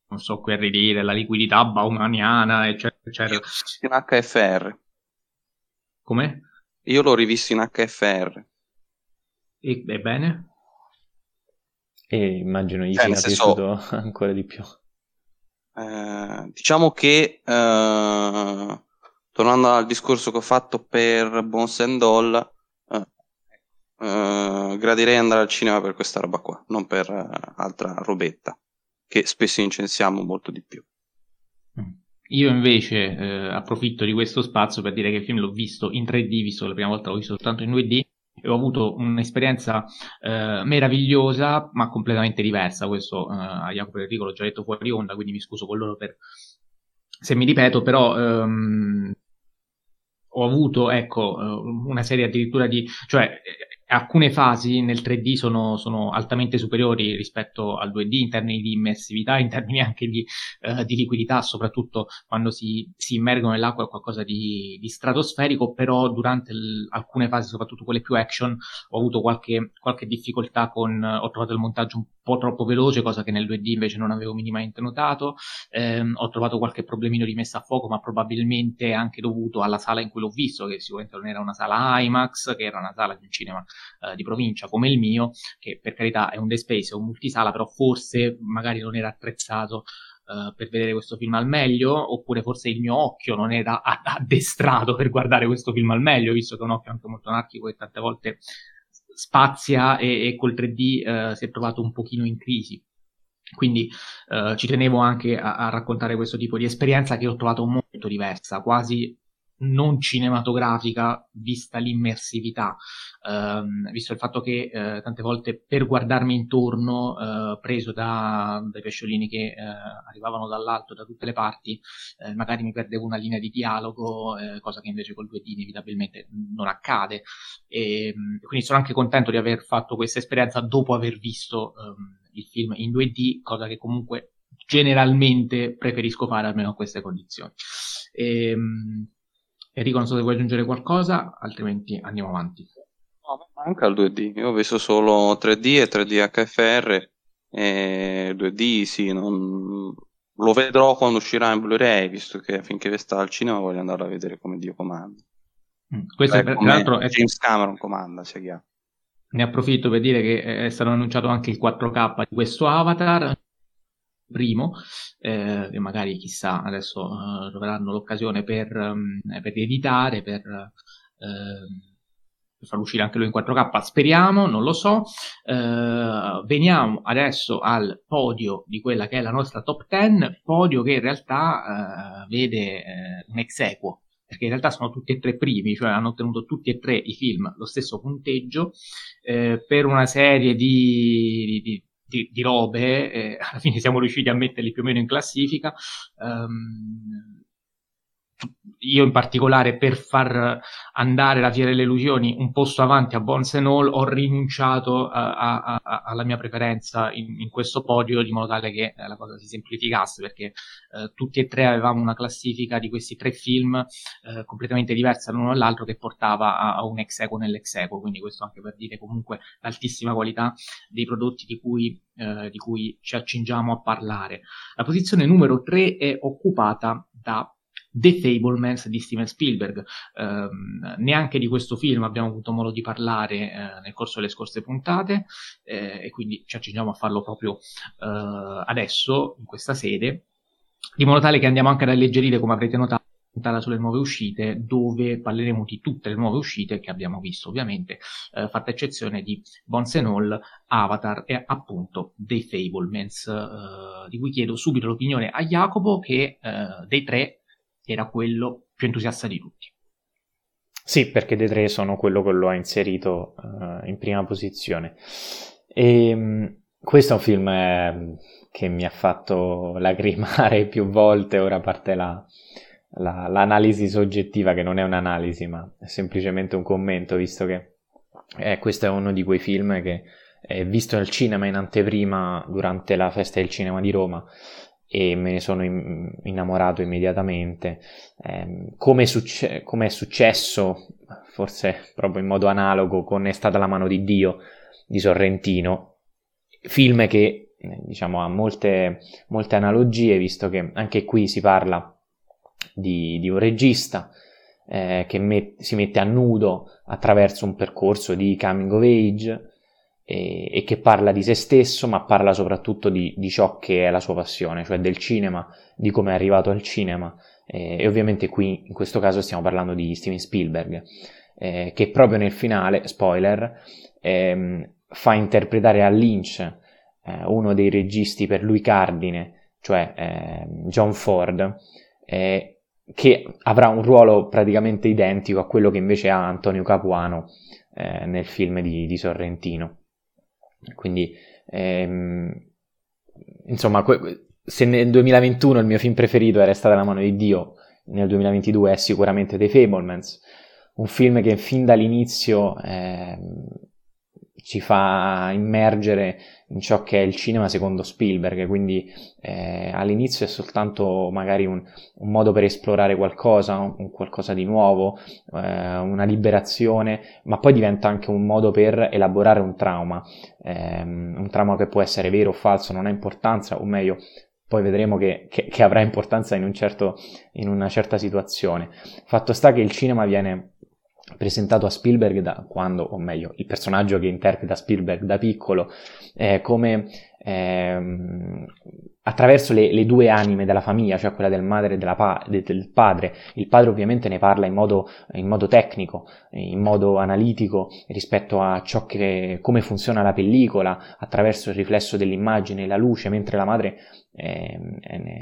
non so qui a ridire la liquidità baumaniana, eccetera, eccetera. In HFR. Come? Io l'ho rivisto in HFR. E, ebbene? E immagino gli cioè, sia piaciuto senso... ancora di più. Eh, diciamo che eh, tornando al discorso che ho fatto per Bones and All, eh, eh, gradirei andare al cinema per questa roba qua, non per eh, altra robetta, che spesso incensiamo molto di più. Mm. Io invece eh, approfitto di questo spazio per dire che il film l'ho visto in 3D, visto la prima volta l'ho visto soltanto in 2D, e ho avuto un'esperienza eh, meravigliosa, ma completamente diversa. Questo eh, a Jacopo e Enrico l'ho già detto fuori onda, quindi mi scuso con loro per se mi ripeto, però ehm, ho avuto, ecco, eh, una serie addirittura di, cioè alcune fasi nel 3D sono, sono, altamente superiori rispetto al 2D in termini di immersività, in termini anche di, uh, di liquidità, soprattutto quando si, si, immergono nell'acqua è qualcosa di, di stratosferico, però durante il, alcune fasi, soprattutto quelle più action, ho avuto qualche, qualche difficoltà con, ho trovato il montaggio un po' troppo veloce, cosa che nel 2D invece non avevo minimamente notato, eh, ho trovato qualche problemino di messa a fuoco, ma probabilmente anche dovuto alla sala in cui l'ho visto, che sicuramente non era una sala IMAX, che era una sala di un cinema eh, di provincia come il mio, che per carità è un day space, è un multisala, però forse magari non era attrezzato uh, per vedere questo film al meglio, oppure forse il mio occhio non era addestrato per guardare questo film al meglio, visto che è un occhio anche molto anarchico e tante volte spazia e, e col 3D uh, eh, si è trovato un pochino in crisi. Quindi eh, ci tenevo anche a, a, raccontare questo tipo di esperienza che ho trovato molto diversa, quasi non cinematografica, vista l'immersività, ehm, visto il fatto che eh, tante volte per guardarmi intorno, eh, preso da, dai pesciolini che eh, arrivavano dall'alto, da tutte le parti, eh, magari mi perdevo una linea di dialogo, eh, cosa che invece col 2D inevitabilmente non accade. E, quindi sono anche contento di aver fatto questa esperienza dopo aver visto ehm, il film in 2D, cosa che comunque generalmente preferisco fare almeno a queste condizioni. E, ehm, Enrico, non so se vuoi aggiungere qualcosa, altrimenti andiamo avanti. No, manca il 2D. Io ho visto solo 3D e 3D HFR. E 2D sì, non... lo vedrò quando uscirà in Blu-ray, visto che finché sta al cinema voglio andare a vedere come Dio comanda. Mm, questo Beh, è, tra l'altro è... James Cameron comanda, sia chiaro. Ne approfitto per dire che è stato annunciato anche il 4K di questo Avatar, primo, eh, che magari chissà adesso uh, troveranno l'occasione per, um, per editare, per, uh, per far uscire anche lui in 4K, speriamo, non lo so. Uh, veniamo adesso al podio di quella che è la nostra top 10, podio che in realtà vede un ex equo perché in realtà sono tutti e tre primi, cioè hanno ottenuto tutti e tre i film lo stesso punteggio eh, per una serie di, di, di robe, eh, alla fine siamo riusciti a metterli più o meno in classifica. Um, io in particolare per far andare la Fiera delle Illusioni un posto avanti a Bones and All ho rinunciato a, a, a, alla mia preferenza in, in, questo podio di modo tale che eh, la cosa si semplificasse perché eh, tutti e tre avevamo una classifica di questi tre film eh, completamente diversa l'uno dall'altro che portava a, un ex equo nell'ex equo. Quindi questo anche per dire comunque l'altissima qualità dei prodotti di cui, eh, di cui ci accingiamo a parlare. La posizione numero 3 è occupata da The Fablemans di Steven Spielberg. Eh, neanche di questo film abbiamo avuto modo di parlare eh, nel corso delle scorse puntate eh, e quindi ci accingiamo a farlo proprio eh, adesso, in questa sede, di modo tale che andiamo anche ad alleggerire, come avrete notato, puntata sulle nuove uscite, dove parleremo di tutte le nuove uscite che abbiamo visto, ovviamente, eh, fatta eccezione di Bones and All, Avatar e appunto dei Fablemans, eh, di cui chiedo subito l'opinione a Jacopo che eh, dei tre era quello più entusiasta di tutti. Sì, perché dei tre sono quello che lo ha inserito uh, in prima posizione. E, um, questo è un film eh, che mi ha fatto lacrimare più volte, ora parte la, la, l'analisi soggettiva, che non è un'analisi, ma è semplicemente un commento, visto che eh, questo è uno di quei film che è visto nel cinema in anteprima durante la festa del cinema di Roma e me ne sono innamorato immediatamente. Eh, come, è succe- come, è successo, forse proprio in modo analogo, con È stata la mano di Dio di Sorrentino, film che diciamo ha molte, molte analogie, visto che anche qui si parla di, di un regista eh, che met- si mette a nudo attraverso un percorso di coming of age e, e, che parla di se stesso, ma parla soprattutto di, di, ciò che è la sua passione, cioè del cinema, di come è arrivato al cinema. Eh, e ovviamente qui in questo caso stiamo parlando di Steven Spielberg, eh, che proprio nel finale, spoiler, ehm, fa interpretare a Lynch, eh, uno dei registi per lui cardine, cioè ehm, John Ford, eh, che avrà un ruolo praticamente identico a quello che invece ha Antonio Capuano eh, nel film di, di Sorrentino. Quindi, ehm, insomma, que- se nel 2021 il mio film preferito era Stata la mano di Dio, nel 2022 è sicuramente The Fablemans, un film che fin dall'inizio ehm, ci fa immergere in ciò che è il cinema secondo Spielberg, quindi eh, all'inizio è soltanto magari un, un, modo per esplorare qualcosa, un qualcosa di nuovo, eh, una liberazione, ma poi diventa anche un modo per elaborare un trauma, eh, un trauma che può essere vero o falso, non ha importanza, o meglio, poi vedremo che, che, che avrà importanza in, un certo, in una certa situazione. Fatto sta che il cinema viene presentato a Spielberg da quando, o meglio, il personaggio che interpreta Spielberg da piccolo, eh, come ehm, attraverso le, le, due anime della famiglia, cioè quella del madre e pa- del padre. Il padre ovviamente ne parla in modo, in modo, tecnico, in modo analitico rispetto a ciò che, come funziona la pellicola, attraverso il riflesso dell'immagine e la luce, mentre la madre eh,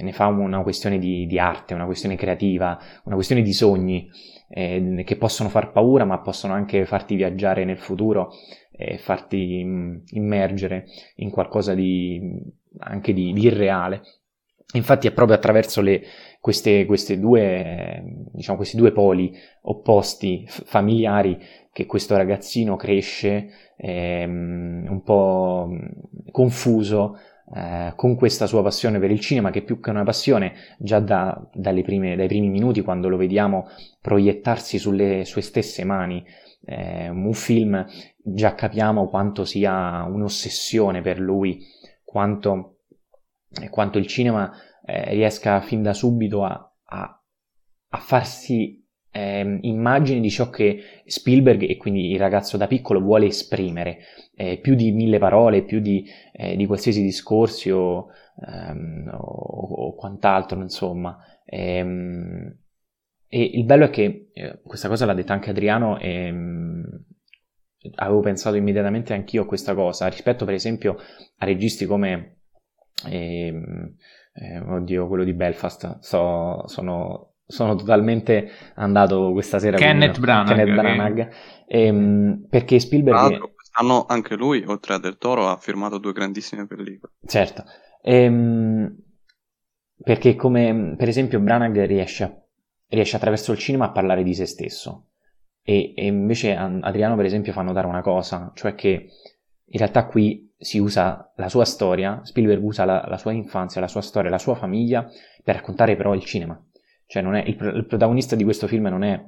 ne fa una questione di, di, arte, una questione creativa, una questione di sogni eh, che possono far paura ma possono anche farti viaggiare nel futuro e farti mh, immergere in qualcosa di anche di, di irreale. Infatti è proprio attraverso le, queste, queste due, diciamo, questi due poli opposti f- familiari che questo ragazzino cresce ehm, un po' confuso eh, con questa sua passione per il cinema, che più che una passione, già da, prime, dai primi minuti, quando lo vediamo proiettarsi sulle sue stesse mani, eh, un film, già capiamo quanto sia un'ossessione per lui, quanto, quanto il cinema eh, riesca fin da subito a, a, a farsi eh, immagini di ciò che Spielberg e quindi il ragazzo da piccolo vuole esprimere, eh, più di mille parole, più di, eh, di qualsiasi discorsi o, ehm, o, o quant'altro, insomma. Ehm, e il bello è che eh, questa cosa l'ha detta anche Adriano e mh, avevo pensato immediatamente anch'io a questa cosa, rispetto per esempio a registi come... Ehm, eh, oddio, quello di Belfast, so, sono sono totalmente andato questa sera Kenneth Branagh, Kenneth Branagh. Che... ehm, perché Spielberg quest'anno anche lui oltre a Del Toro ha firmato due grandissime pellicole. Certo. Ehm, perché come per esempio Branagh riesce, riesce attraverso il cinema a parlare di se stesso. E, e invece Adriano per esempio fa notare una cosa cioè che in realtà qui si usa la sua storia Spielberg usa la, la sua infanzia la sua storia la sua famiglia per raccontare però il cinema cioè non è, il, il protagonista di questo film non è,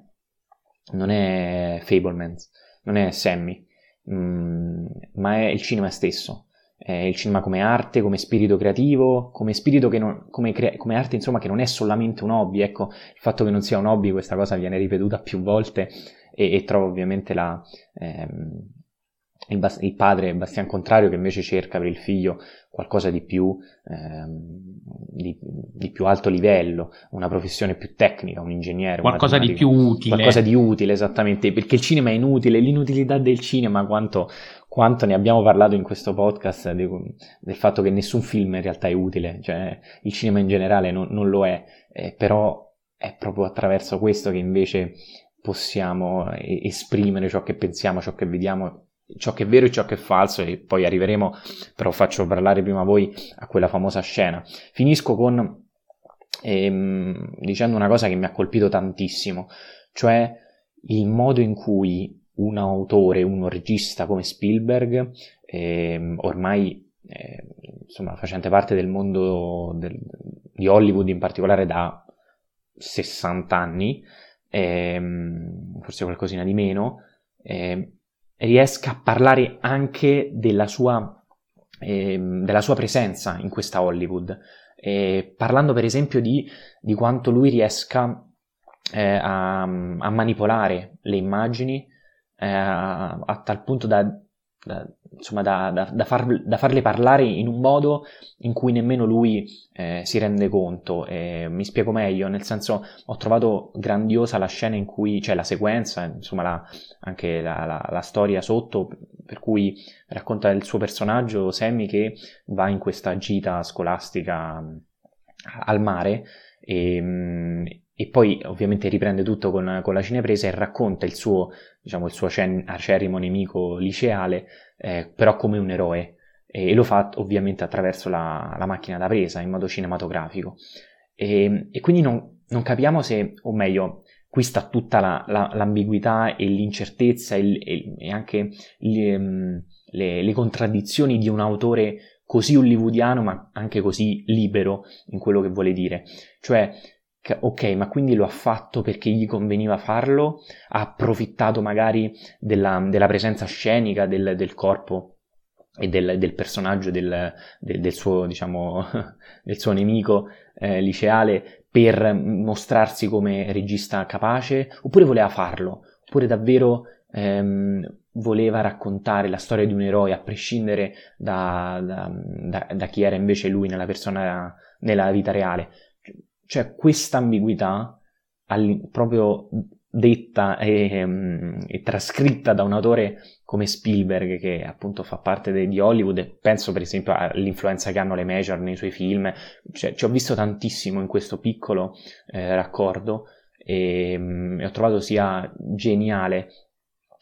non è Fablemans, non è Sammy, mm, ma è il cinema stesso. È il cinema come arte, come spirito creativo, come spirito che non, come, crea, come arte insomma che non è solamente un hobby. Ecco, il fatto che non sia un hobby, questa cosa viene ripetuta più volte e, e trovo ovviamente la, ehm, il, Bas- il, padre Bastian Contrario che invece cerca per il figlio qualcosa di più, ehm, di, di più alto livello, una professione più tecnica, un ingegnere. Qualcosa di più utile. Qualcosa di utile, esattamente, perché il cinema è inutile, l'inutilità del cinema, quanto, quanto ne abbiamo parlato in questo podcast, di, del fatto che nessun film in realtà è utile, cioè il cinema in generale non, non lo è, eh, però è proprio attraverso questo che invece possiamo eh, esprimere ciò che pensiamo, ciò che vediamo ciò che è vero e ciò che è falso e poi arriveremo, però faccio parlare prima voi a quella famosa scena. Finisco con ehm, dicendo una cosa che mi ha colpito tantissimo, cioè il modo in cui un autore, un regista come Spielberg, ehm, ormai eh, insomma facente parte del mondo del, di Hollywood in particolare da 60 anni, ehm, forse qualcosina di meno, eh, riesca a parlare anche della sua, eh, della sua presenza in questa Hollywood, eh, parlando per esempio di, di quanto lui riesca eh, a, a, manipolare le immagini eh, a, a, tal punto da da, insomma, da, da, far, da, farle parlare in un modo in cui nemmeno lui eh, si rende conto. E mi spiego meglio, nel senso ho trovato grandiosa la scena in cui c'è la sequenza, insomma la, anche la, la, la, storia sotto, per cui racconta il suo personaggio Sammy che va in questa gita scolastica al mare e, e poi ovviamente riprende tutto con, con, la cinepresa e racconta il suo, diciamo, il suo acerrimo nemico liceale, eh, però come un eroe. E, e, lo fa ovviamente attraverso la, la, macchina da presa, in modo cinematografico. E, e quindi non, non, capiamo se, o meglio, qui sta tutta la, la, l'ambiguità e l'incertezza e, e anche le, mm, le, le contraddizioni di un autore così hollywoodiano ma anche così libero in quello che vuole dire. Cioè, ok, ma quindi lo ha fatto perché gli conveniva farlo? Ha approfittato magari della, della presenza scenica del, del corpo e del, del personaggio del, del, suo, diciamo, del suo nemico eh, liceale per mostrarsi come regista capace? Oppure voleva farlo? Oppure davvero ehm, voleva raccontare la storia di un eroe a prescindere da, da, da, da chi era invece lui nella persona, nella vita reale. Cioè questa ambiguità proprio detta e, um, e, trascritta da un autore come Spielberg che appunto fa parte de, di Hollywood e penso per esempio all'influenza che hanno le major nei suoi film. Cioè, ci ho visto tantissimo in questo piccolo eh, raccordo e, um, e, ho trovato sia geniale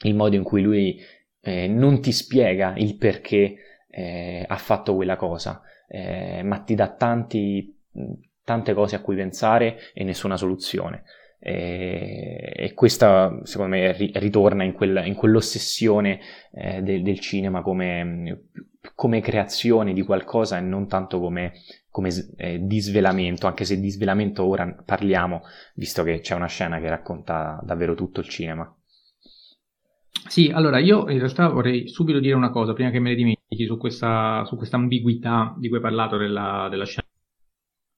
il modo in cui lui eh, non ti spiega il perché eh, ha fatto quella cosa. Eh, ma ti dà tanti, tante cose a cui pensare e nessuna soluzione e, e questa secondo me ri- ritorna in, quel, in quell'ossessione eh, de- del cinema come, come, creazione di qualcosa e non tanto come, come eh, disvelamento, anche se di disvelamento ora parliamo, visto che c'è una scena che racconta davvero tutto il cinema. Sì, allora io in realtà vorrei subito dire una cosa, prima che me ne dimentichi, su questa, su questa ambiguità di cui hai parlato della, della scena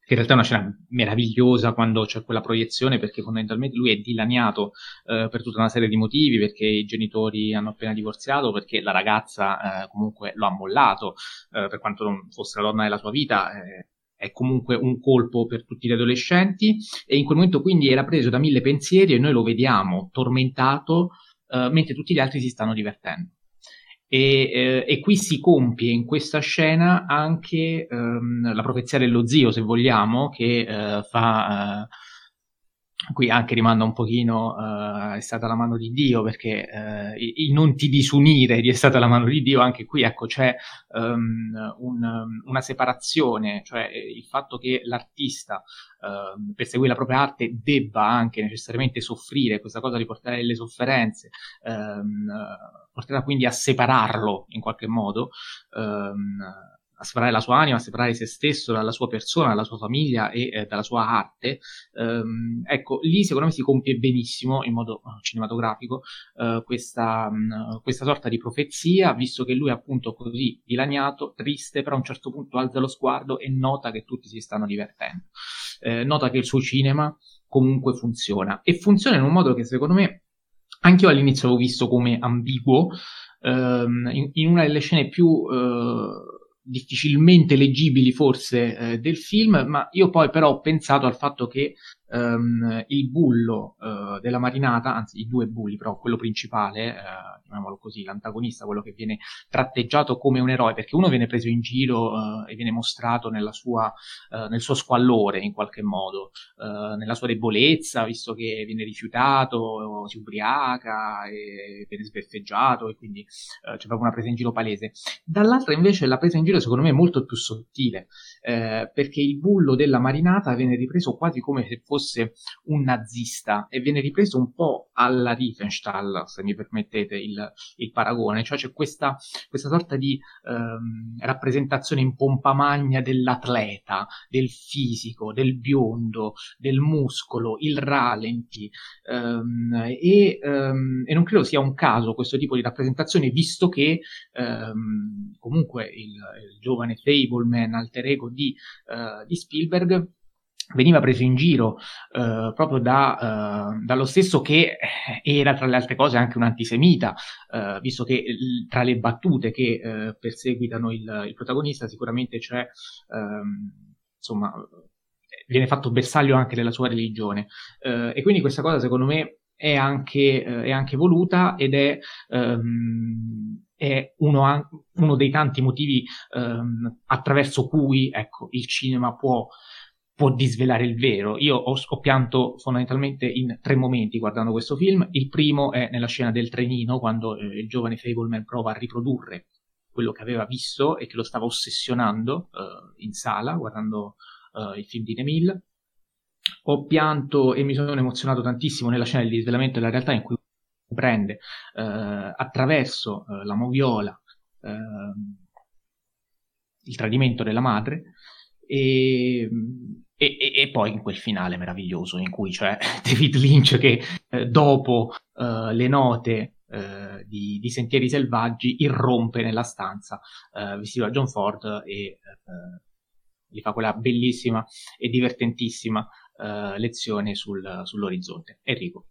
in realtà è una scena meravigliosa quando c'è quella proiezione perché fondamentalmente lui è dilaniato eh, per tutta una serie di motivi perché i genitori hanno appena divorziato perché la ragazza eh, comunque lo ha mollato eh, per quanto non fosse la donna della sua vita eh, è comunque un colpo per tutti gli adolescenti e in quel momento quindi era preso da mille pensieri e noi lo vediamo tormentato eh, mentre tutti gli altri si stanno divertendo e, eh, e, qui si compie in questa scena anche ehm, la profezia dello zio, se vogliamo, che eh, fa eh, qui anche rimanda un pochino uh, è stata la mano di Dio perché uh, il non ti disunire di è stata la mano di Dio anche qui ecco c'è um, un, una separazione cioè il fatto che l'artista uh, per seguire la propria arte debba anche necessariamente soffrire questa cosa di portare delle sofferenze um, porterà quindi a separarlo in qualche modo a separare la sua anima, a separare se stesso dalla sua persona, dalla sua famiglia e eh, dalla sua arte, ehm, ecco, lì secondo me si compie benissimo in modo uh, cinematografico uh, questa, um, questa, sorta di profezia, visto che lui è appunto così dilaniato, triste, però a un certo punto alza lo sguardo e nota che tutti si stanno divertendo. Eh, nota che il suo cinema comunque funziona e funziona in un modo che secondo me anche io all'inizio avevo visto come ambiguo, ehm, in, in, una delle scene più... Eh, difficilmente leggibili forse eh, del film, ma io poi però ho pensato al fatto che um, il bullo uh, della marinata, anzi i due bulli, però quello principale, uh, chiamiamolo così, l'antagonista, quello che viene tratteggiato come un eroe, perché uno viene preso in giro uh, e viene mostrato sua, nel suo squallore in qualche modo, nella sua debolezza, visto che viene rifiutato, si ubriaca e viene sbeffeggiato e quindi c'è proprio una presa in giro palese. Dall'altra invece la presa in giro secondo me è molto più sottile, perché il bullo della marinata viene ripreso quasi come se fosse fosse un nazista e viene ripreso un po' alla Riefenstahl, se mi permettete il, il paragone, cioè c'è questa, questa sorta di ehm, rappresentazione in pompa magna dell'atleta, del fisico, del biondo, del muscolo, il ralenti ehm, e, ehm, e, non credo sia un caso questo tipo di rappresentazione visto che ehm, comunque il, il, giovane Fableman, alter ego di, uh, di Spielberg, veniva preso in giro eh, proprio da, eh, dallo stesso che era tra le altre cose anche un antisemita, eh, visto che l- tra le battute che eh, perseguitano il, il, protagonista sicuramente c'è, ehm, insomma, viene fatto bersaglio anche della sua religione. Eh, e quindi questa cosa secondo me è anche, eh, è anche voluta ed è... Um, è uno, uno, dei tanti motivi um, attraverso cui ecco, il cinema può può disvelare il vero. Io ho, ho, pianto fondamentalmente in tre momenti guardando questo film. Il primo è nella scena del trenino, quando eh, il giovane Fableman prova a riprodurre quello che aveva visto e che lo stava ossessionando eh, in sala, guardando eh, il film di Nemil. Ho pianto e mi sono emozionato tantissimo nella scena del disvelamento della realtà in cui prende eh, attraverso eh, la moviola ehm, il tradimento della madre e e, e, e, poi in quel finale meraviglioso in cui c'è David Lynch che eh, dopo eh, le note eh, di, di, Sentieri Selvaggi irrompe nella stanza eh, vestito da John Ford e eh, gli fa quella bellissima e divertentissima eh, lezione sul, sull'orizzonte. Enrico.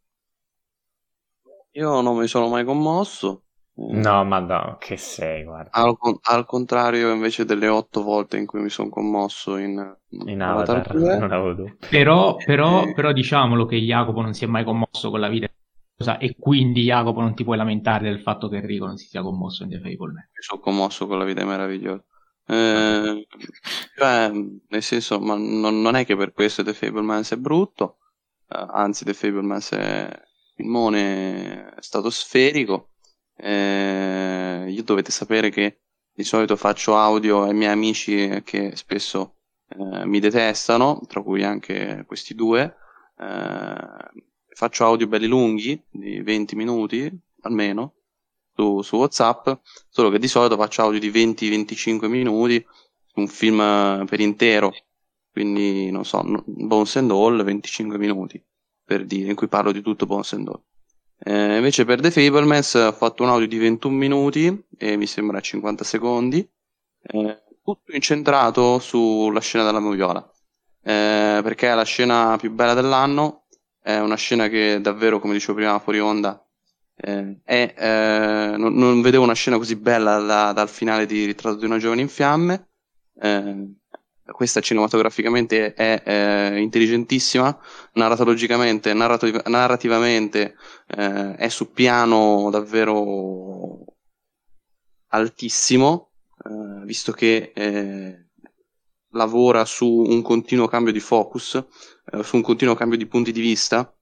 Io non mi sono mai commosso, No, ma no, che sei, guarda. Al, al, contrario, invece delle otto volte in cui mi sono commosso in, in Avatar, Avatar 2, non avevo dubbi. Però, però, però diciamolo che Jacopo non si è mai commosso con la vita e quindi Jacopo non ti puoi lamentare del fatto che Enrico non si sia commosso in The Fable Man. Mi sono commosso con la vita meravigliosa. Eh, cioè, nel senso, ma non, non, è che per questo The Fablemans è brutto, uh, anzi The Fablemans è filmone stratosferico. Eh, io dovete sapere che di solito faccio audio ai miei amici che spesso eh, mi detestano, tra cui anche questi due. Eh, faccio audio belli lunghi, di 20 minuti almeno, su, su WhatsApp, solo che di solito faccio audio di 20-25 minuti, un film per intero, quindi non so, Bones and All 25 minuti per dire, in cui parlo di tutto Bones and All. Eh, invece per The Fablemans ho fatto un audio di 21 minuti e mi sembra 50 secondi, eh, tutto incentrato sulla scena della moviola, eh, perché è la scena più bella dell'anno, è una scena che davvero, come dicevo prima fuori onda, eh, è, eh, non, non, vedevo una scena così bella da, dal finale di Ritratto di una giovane in fiamme. Eh, questa cinematograficamente è, è intelligentissima, narratologicamente, narrativ- narrativamente eh, è su piano davvero altissimo, eh, visto che eh, lavora su un continuo cambio di focus, su un continuo cambio di punti di vista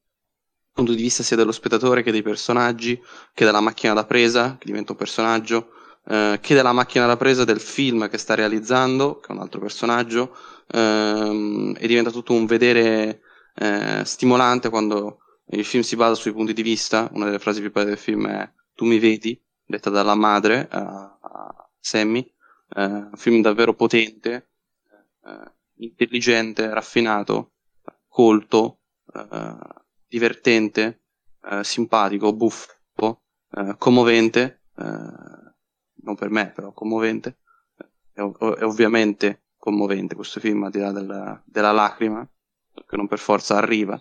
punto di vista sia dello spettatore che dei personaggi, che della macchina da presa, che diventa un personaggio, eh, che della macchina da presa del film che sta realizzando, che è un altro personaggio, ehm, e diventa tutto un vedere eh, stimolante quando il film si basa sui punti di vista. Una delle frasi più belle del film è Tu mi vedi, detta dalla madre a, a Sammy. Eh, un film davvero potente, eh, intelligente, raffinato, colto. Eh, divertente, eh, simpatico, buffo, commovente, eh, non per me però commovente, è, è, ovviamente commovente questo film al di là della, della lacrima, che non per forza arriva,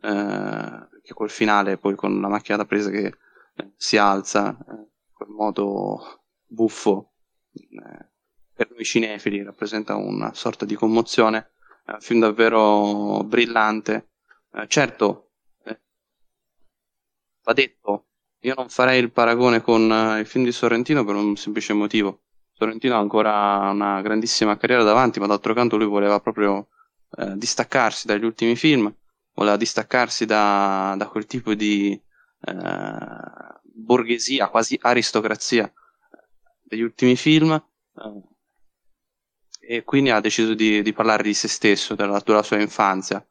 eh, che col finale poi con la macchina da presa che eh, si alza, eh, quel modo buffo, per noi cinefili rappresenta una sorta di commozione, è un film davvero brillante, certo va detto, io non farei il paragone con uh, il film di Sorrentino per un semplice motivo. Sorrentino ha ancora una grandissima carriera davanti, ma d'altro canto lui voleva proprio eh, distaccarsi dagli ultimi film, voleva distaccarsi da, da quel tipo di eh, borghesia, quasi aristocrazia degli ultimi film. Eh, e quindi ha deciso di, di, parlare di se stesso, della, della sua infanzia.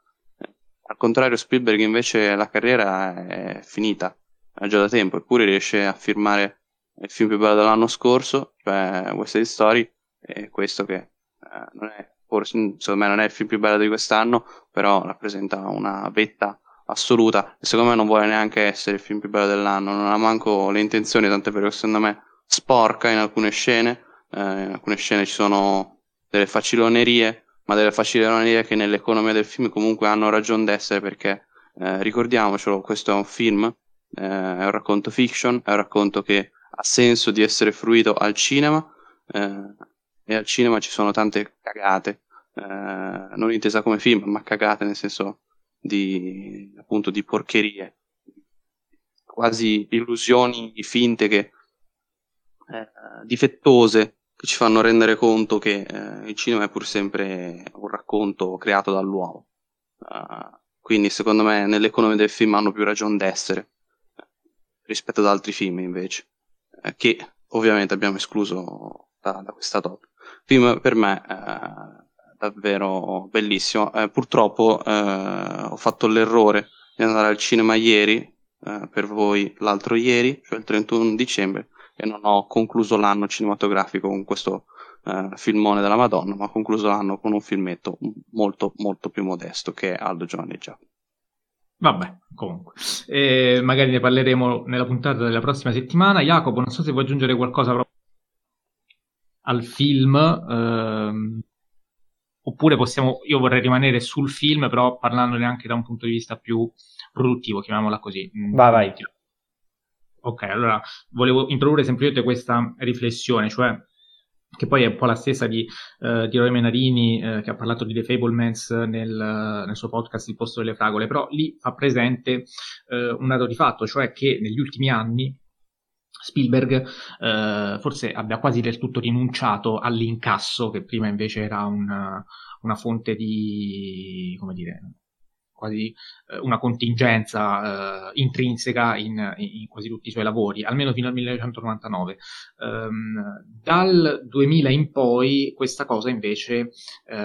Al contrario, Spielberg invece la carriera è finita, già da tempo, eppure riesce a firmare il film più bello dell'anno scorso, cioè West Side Story, e questo che eh, non è, forse, secondo me non è il film più bello di quest'anno, però rappresenta una vetta assoluta e secondo me non vuole neanche essere il film più bello dell'anno, non ha manco le intenzioni, tant'è vero che secondo me sporca in alcune scene, eh, in alcune scene ci sono delle facilonerie, ma delle facilonerie che nell'economia del film comunque hanno ragione d'essere perché eh, ricordiamocelo, questo è un film, eh, è un racconto fiction, è un racconto che ha senso di essere fruito al cinema eh, e al cinema ci sono tante cagate, eh, non intesa come film, ma cagate nel senso di appunto di porcherie, quasi illusioni finte che eh, difettose che ci fanno rendere conto che eh, il cinema è pur sempre un racconto creato dall'uomo. Uh, quindi secondo me nell'economia del film hanno più ragione d'essere rispetto ad altri film invece, eh, che ovviamente abbiamo escluso da, da questa top. Film per me eh, davvero bellissimo. Eh, purtroppo eh, ho fatto l'errore di andare al cinema ieri, per voi l'altro ieri, cioè il 31 dicembre, e non ho concluso l'anno cinematografico con questo eh, filmone della Madonna, ma ho concluso l'anno con un filmetto molto molto più modesto che è Aldo Giovanni Già. Vabbè, comunque, eh, magari ne parleremo nella puntata della prossima settimana. Jacopo, non so se vuoi aggiungere qualcosa al film, ehm, oppure possiamo, io vorrei rimanere sul film, però parlandone anche da un punto di vista più produttivo, chiamiamola così. Vai, vai. Ok, allora volevo introdurre semplicemente questa riflessione, cioè che poi è un po' la stessa di, uh, di Roy Menarini uh, che ha parlato di The Fablemans nel, uh, nel, suo podcast Il posto delle fragole, però lì fa presente un dato di fatto, cioè che negli ultimi anni Spielberg forse abbia quasi del tutto rinunciato all'incasso, che prima invece era una, una fonte di, come dire, quasi eh, una contingenza eh, intrinseca in, in, quasi tutti i suoi lavori, almeno fino al 1999. Um, ehm, dal 2000 in poi questa cosa invece eh,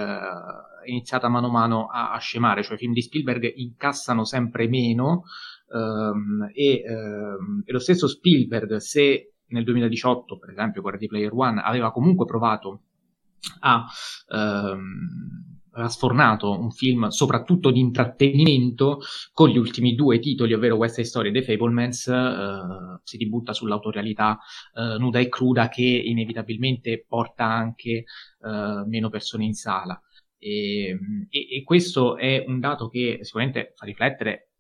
è iniziata mano a mano a, a, scemare, cioè i film di Spielberg incassano sempre meno um, e, um, e, lo stesso Spielberg, se nel 2018, per esempio, con Ready Player One, aveva comunque provato a ha sfornato un film soprattutto di intrattenimento con gli ultimi due titoli, ovvero West Side Story e The Fablemans, eh, si ributta sull'autorialità eh, nuda e cruda che inevitabilmente porta anche eh, meno persone in sala. E, e, e, questo è un dato che sicuramente fa riflettere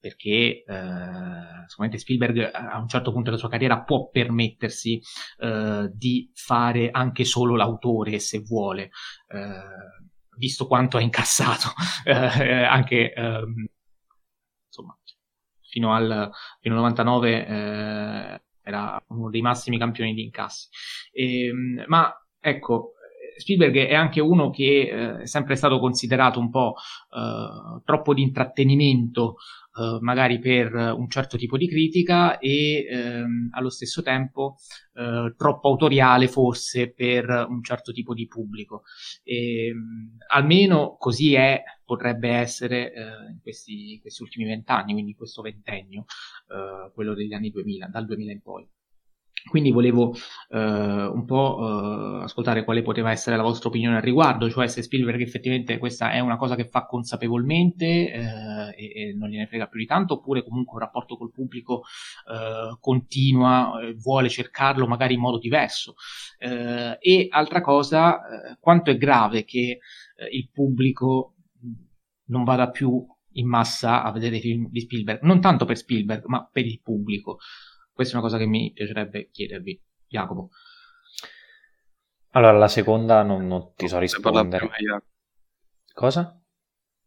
perché eh, sicuramente Spielberg a un certo punto della sua carriera può permettersi eh, di fare anche solo l'autore se vuole. Eh, visto quanto ha incassato eh, anche ehm, insomma fino al, fino al 99 eh, era uno dei massimi campioni di incassi. E, ehm, ma ecco Spielberg è anche uno che eh, è sempre stato considerato un po' eh, troppo di intrattenimento eh, magari per un certo tipo di critica e ehm, allo stesso tempo eh, troppo autoriale forse per un certo tipo di pubblico. E, ehm, almeno così è, potrebbe essere eh, in questi, questi ultimi vent'anni, quindi in questo ventennio, eh, quello degli anni 2000, dal 2000 in poi. Quindi volevo eh, un po' eh, ascoltare quale poteva essere la vostra opinione al riguardo, cioè se Spielberg effettivamente questa è una cosa che fa consapevolmente eh, e, e, non gliene frega più di tanto, oppure comunque un rapporto col pubblico eh, continua, vuole cercarlo magari in modo diverso. Eh, e altra cosa, eh, quanto è grave che il pubblico non vada più in massa a vedere i film di Spielberg, non tanto per Spielberg, ma per il pubblico. Questa è una cosa che mi piacerebbe chiedervi, Jacopo. Allora, la seconda non, non ti so rispondere. Cosa?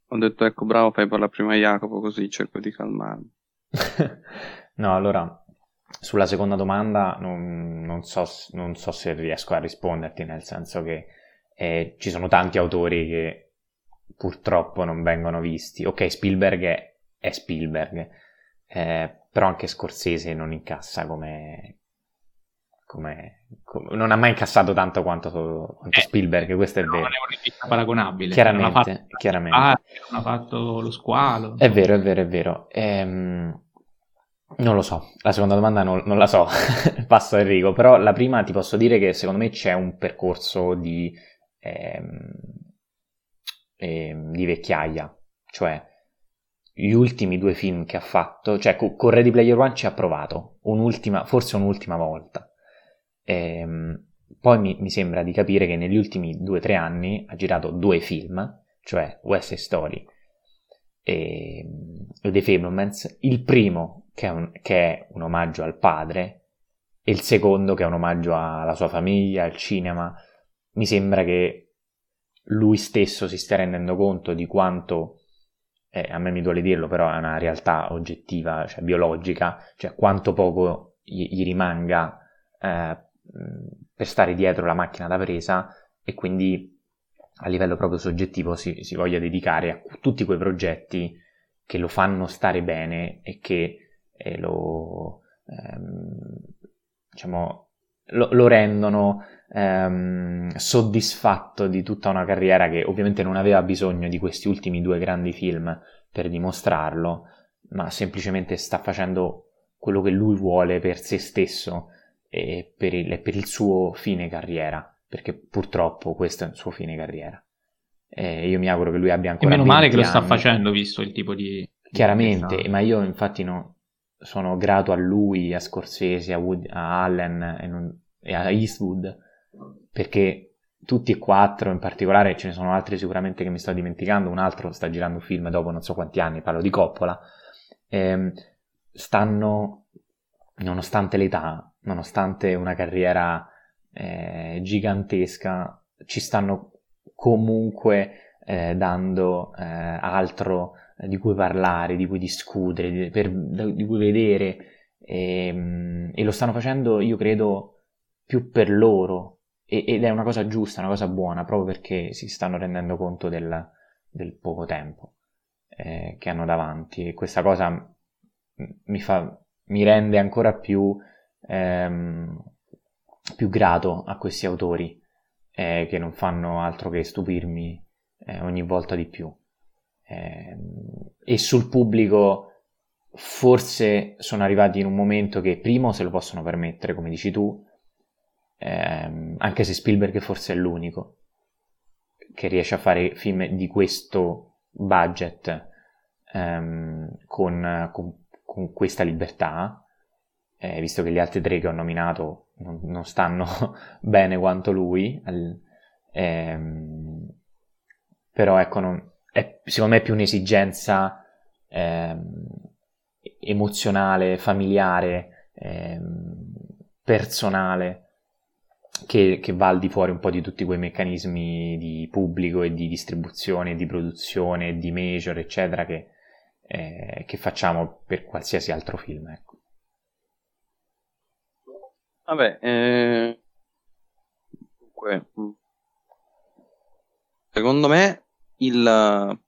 Ho detto, ecco, bravo, fai per la prima Jacopo, così cerco di calmarmi. no, allora, sulla seconda domanda non, non, so, non, so, se riesco a risponderti, nel senso che eh, ci sono tanti autori che purtroppo non vengono visti. Ok, Spielberg è, è Spielberg, eh, però anche Scorsese non incassa come, come, come, non ha mai incassato tanto quanto, quanto eh, Spielberg, questo è no, vero. Non è una paragonabile. Chiaramente, non ha fatto, chiaramente. Ah, non ha fatto lo squalo. È vero, è vero, è vero. Ehm, non lo so, la seconda domanda non, non la so, passo a Enrico, però la prima ti posso dire che secondo me c'è un percorso di, ehm, ehm, di vecchiaia, cioè gli ultimi due film che ha fatto, cioè con Ready Player One ci ha provato, un'ultima, forse un'ultima volta. E, ehm, poi mi, mi, sembra di capire che negli ultimi due o tre anni ha girato due film, cioè West Story e, The Fablemans, il primo che è, un, che è un omaggio al padre e il secondo che è un omaggio alla sua famiglia, al cinema. Mi sembra che lui stesso si stia rendendo conto di quanto eh, a me mi duole dirlo, però è una realtà oggettiva, cioè biologica, cioè quanto poco gli, gli rimanga eh, per stare dietro la macchina da presa e quindi a livello proprio soggettivo si, si voglia dedicare a tutti quei progetti che lo fanno stare bene e che eh, lo, ehm, diciamo, lo, lo rendono ehm, soddisfatto di tutta una carriera che ovviamente non aveva bisogno di questi ultimi due grandi film per dimostrarlo, ma semplicemente sta facendo quello che lui vuole per se stesso e per il, per il suo fine carriera, perché purtroppo questo è il suo fine carriera. E io mi auguro che lui abbia ancora... E meno male che lo sta facendo, visto il tipo di... Chiaramente, ma io infatti no, sono grato a lui, a Scorsese, a, Wood, a Allen e, non, e a Eastwood perché tutti e quattro, in particolare ce ne sono altri sicuramente che mi sto dimenticando, un altro sta girando un film dopo non so quanti anni, parlo di Coppola, ehm, stanno nonostante l'età, nonostante una carriera eh, gigantesca, ci stanno comunque eh, dando eh, altro di cui parlare, di cui discutere, di, per, di cui vedere e, ehm, e, lo stanno facendo, io credo, più per loro ed è una cosa giusta, una cosa buona, proprio perché si stanno rendendo conto del, del poco tempo eh, che hanno davanti e questa cosa mi, fa, mi rende ancora più, ehm, più grato a questi autori eh, che non fanno altro che stupirmi eh, ogni volta di più. Eh, e sul pubblico forse sono arrivati in un momento che primo se lo possono permettere, come dici tu, ehm, anche se Spielberg forse è l'unico che riesce a fare film di questo budget ehm, con, con, con, questa libertà, eh, visto che gli altri tre che ho nominato non, non stanno bene quanto lui, al, ehm, però ecco, non, è secondo me più un'esigenza ehm, emozionale, familiare, ehm, personale, che, che, va al di fuori un po' di tutti quei meccanismi di pubblico e di distribuzione, di produzione, di major, eccetera, che, eh, che facciamo per qualsiasi altro film. Ecco. Vabbè, eh... Dunque, mm. secondo me il...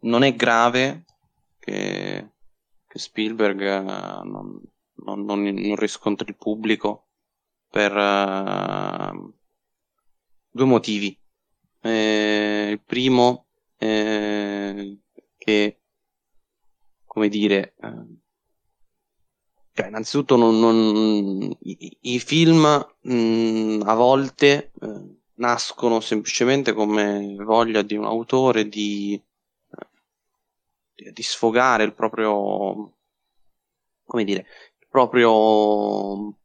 non è grave che, che Spielberg eh, non, non, non, non, riscontri il pubblico per uh, due motivi. Eh, il primo eh, che, come dire, eh, cioè, innanzitutto non, non, i, i, film mh, a volte eh, nascono semplicemente come voglia di un autore di, eh, di sfogare il proprio, come dire, il proprio,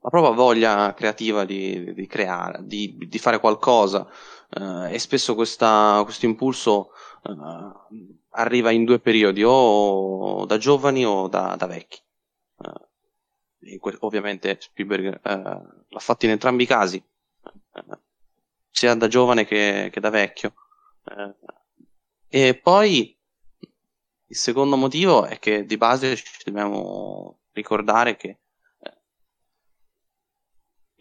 la propria voglia creativa di, di creare, di, di, fare qualcosa eh, e spesso questo impulso eh, arriva in due periodi, o da giovani o da, da vecchi. Uh, ovviamente Spielberg uh, l'ha fatto in entrambi i casi, uh, sia da giovane che, che da vecchio. e poi il secondo motivo è che di base ci dobbiamo ricordare che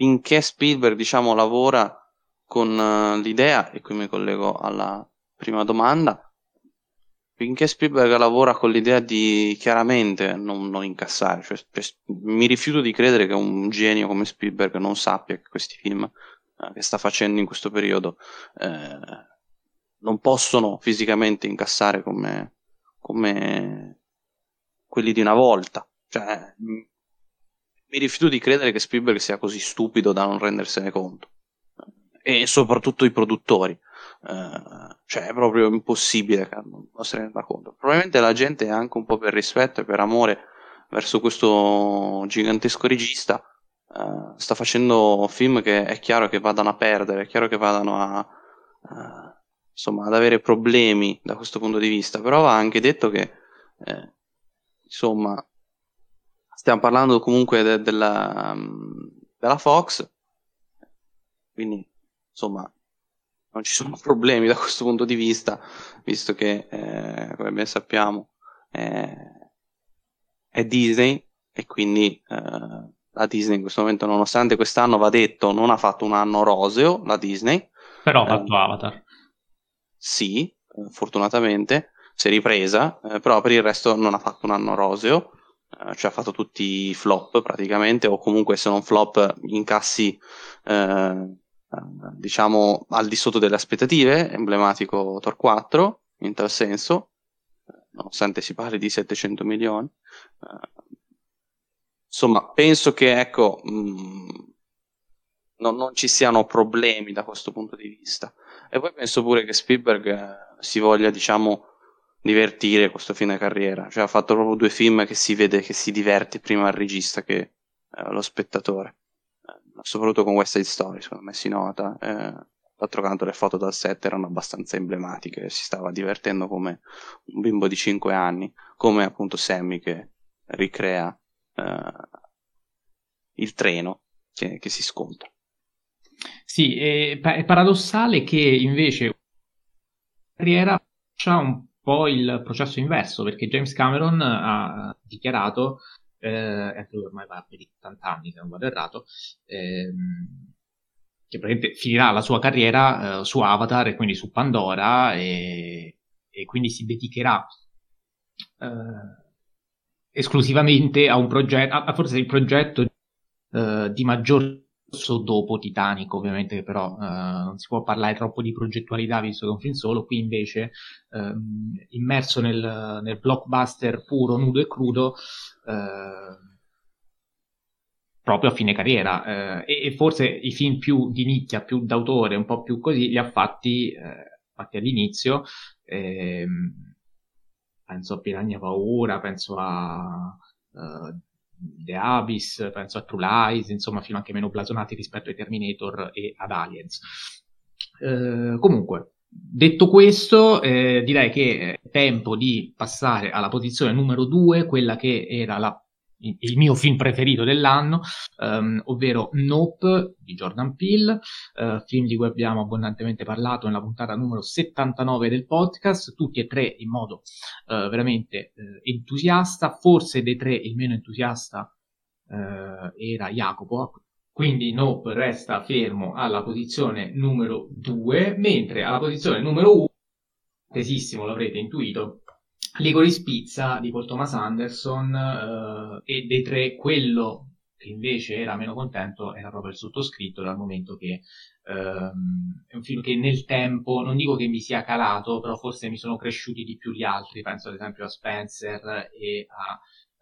finché Spielberg diciamo lavora con l'idea, e qui mi collego alla prima domanda, finché Spielberg lavora con l'idea di chiaramente non, non incassare, cioè, cioè, mi rifiuto di credere che un genio come Spielberg non sappia che questi film eh, che sta facendo in questo periodo eh, non possono fisicamente incassare come, come quelli di una volta. Cioè, mi rifiuto di credere che Spielberg sia così stupido da non rendersene conto. E soprattutto i produttori. Uh, cioè è proprio impossibile non se ne renda conto. Probabilmente la gente anche un po' per rispetto e per amore verso questo gigantesco regista uh, sta facendo film che è chiaro che vadano a perdere, è chiaro che vadano a, uh, insomma, ad avere problemi da questo punto di vista, però va anche detto che eh, insomma stiamo parlando comunque de- della, della Fox, quindi insomma non ci sono problemi da questo punto di vista, visto che, eh, come ben sappiamo, eh, è Disney e quindi eh, la Disney in questo momento, nonostante quest'anno va detto, non ha fatto un anno roseo, la Disney. Però ha fatto Avatar. Sì, eh, fortunatamente, si è ripresa, eh, però per il resto non ha fatto un anno roseo, eh, cioè ha fatto tutti i flop praticamente, o comunque se non flop incassi eh, diciamo al di sotto delle aspettative, emblematico Tor 4 in tal senso, nonostante si parli di 700 milioni. insomma, penso che ecco, mh, mm, non, non, ci siano problemi da questo punto di vista. E poi penso pure che Spielberg eh, si voglia, diciamo, divertire questo fine carriera. Cioè ha fatto proprio due film che si vede che si diverte prima il regista che eh, lo spettatore soprattutto con West Side Story, secondo me si nota. Eh, d'altro canto le foto dal set erano abbastanza emblematiche, si stava divertendo come un bimbo di 5 anni, come appunto Sammy che ricrea uh, il treno che, che, si scontra. Sì, è, è paradossale che invece carriera faccia un po' il processo inverso, perché James Cameron ha dichiarato, eh, lui ormai va per 80 anni se non vado errato, ehm, che praticamente finirà la sua carriera eh, su Avatar e quindi su Pandora e, e quindi si dedicherà eh, esclusivamente a un progetto, a, forse il progetto eh, di maggior dopo Titanic, ovviamente, però eh, non si può parlare troppo di progettualità visto che è un film solo, qui invece ehm, immerso nel, nel, blockbuster puro, nudo e crudo, eh, proprio a fine carriera eh, e, e, forse i film più di nicchia, più d'autore, un po' più così, li ha fatti, eh, fatti all'inizio. Ehm, penso a Piranha Paura, penso a uh, The Abyss, penso a True Lies, insomma film anche meno blasonati rispetto ai Terminator e ad Aliens. Uh, comunque, detto questo, eh, direi che è tempo di passare alla posizione numero 2, quella che era la il mio film preferito dell'anno, um, ovvero Nope di Jordan Peele, uh, film di cui abbiamo abbondantemente parlato nella puntata numero 79 del podcast, tutti e tre in modo uh, veramente uh, entusiasta, forse dei tre il meno entusiasta era Jacopo, quindi Nope resta fermo alla posizione numero 2, mentre alla posizione numero 1, tesissimo l'avrete intuito, Licorice Pizza di Paul Thomas Anderson eh, e dei tre quello che invece era meno contento era proprio il sottoscritto dal momento che ehm, è un film che nel tempo non dico che mi sia calato però forse mi sono cresciuti di più gli altri penso ad esempio a Spencer e a,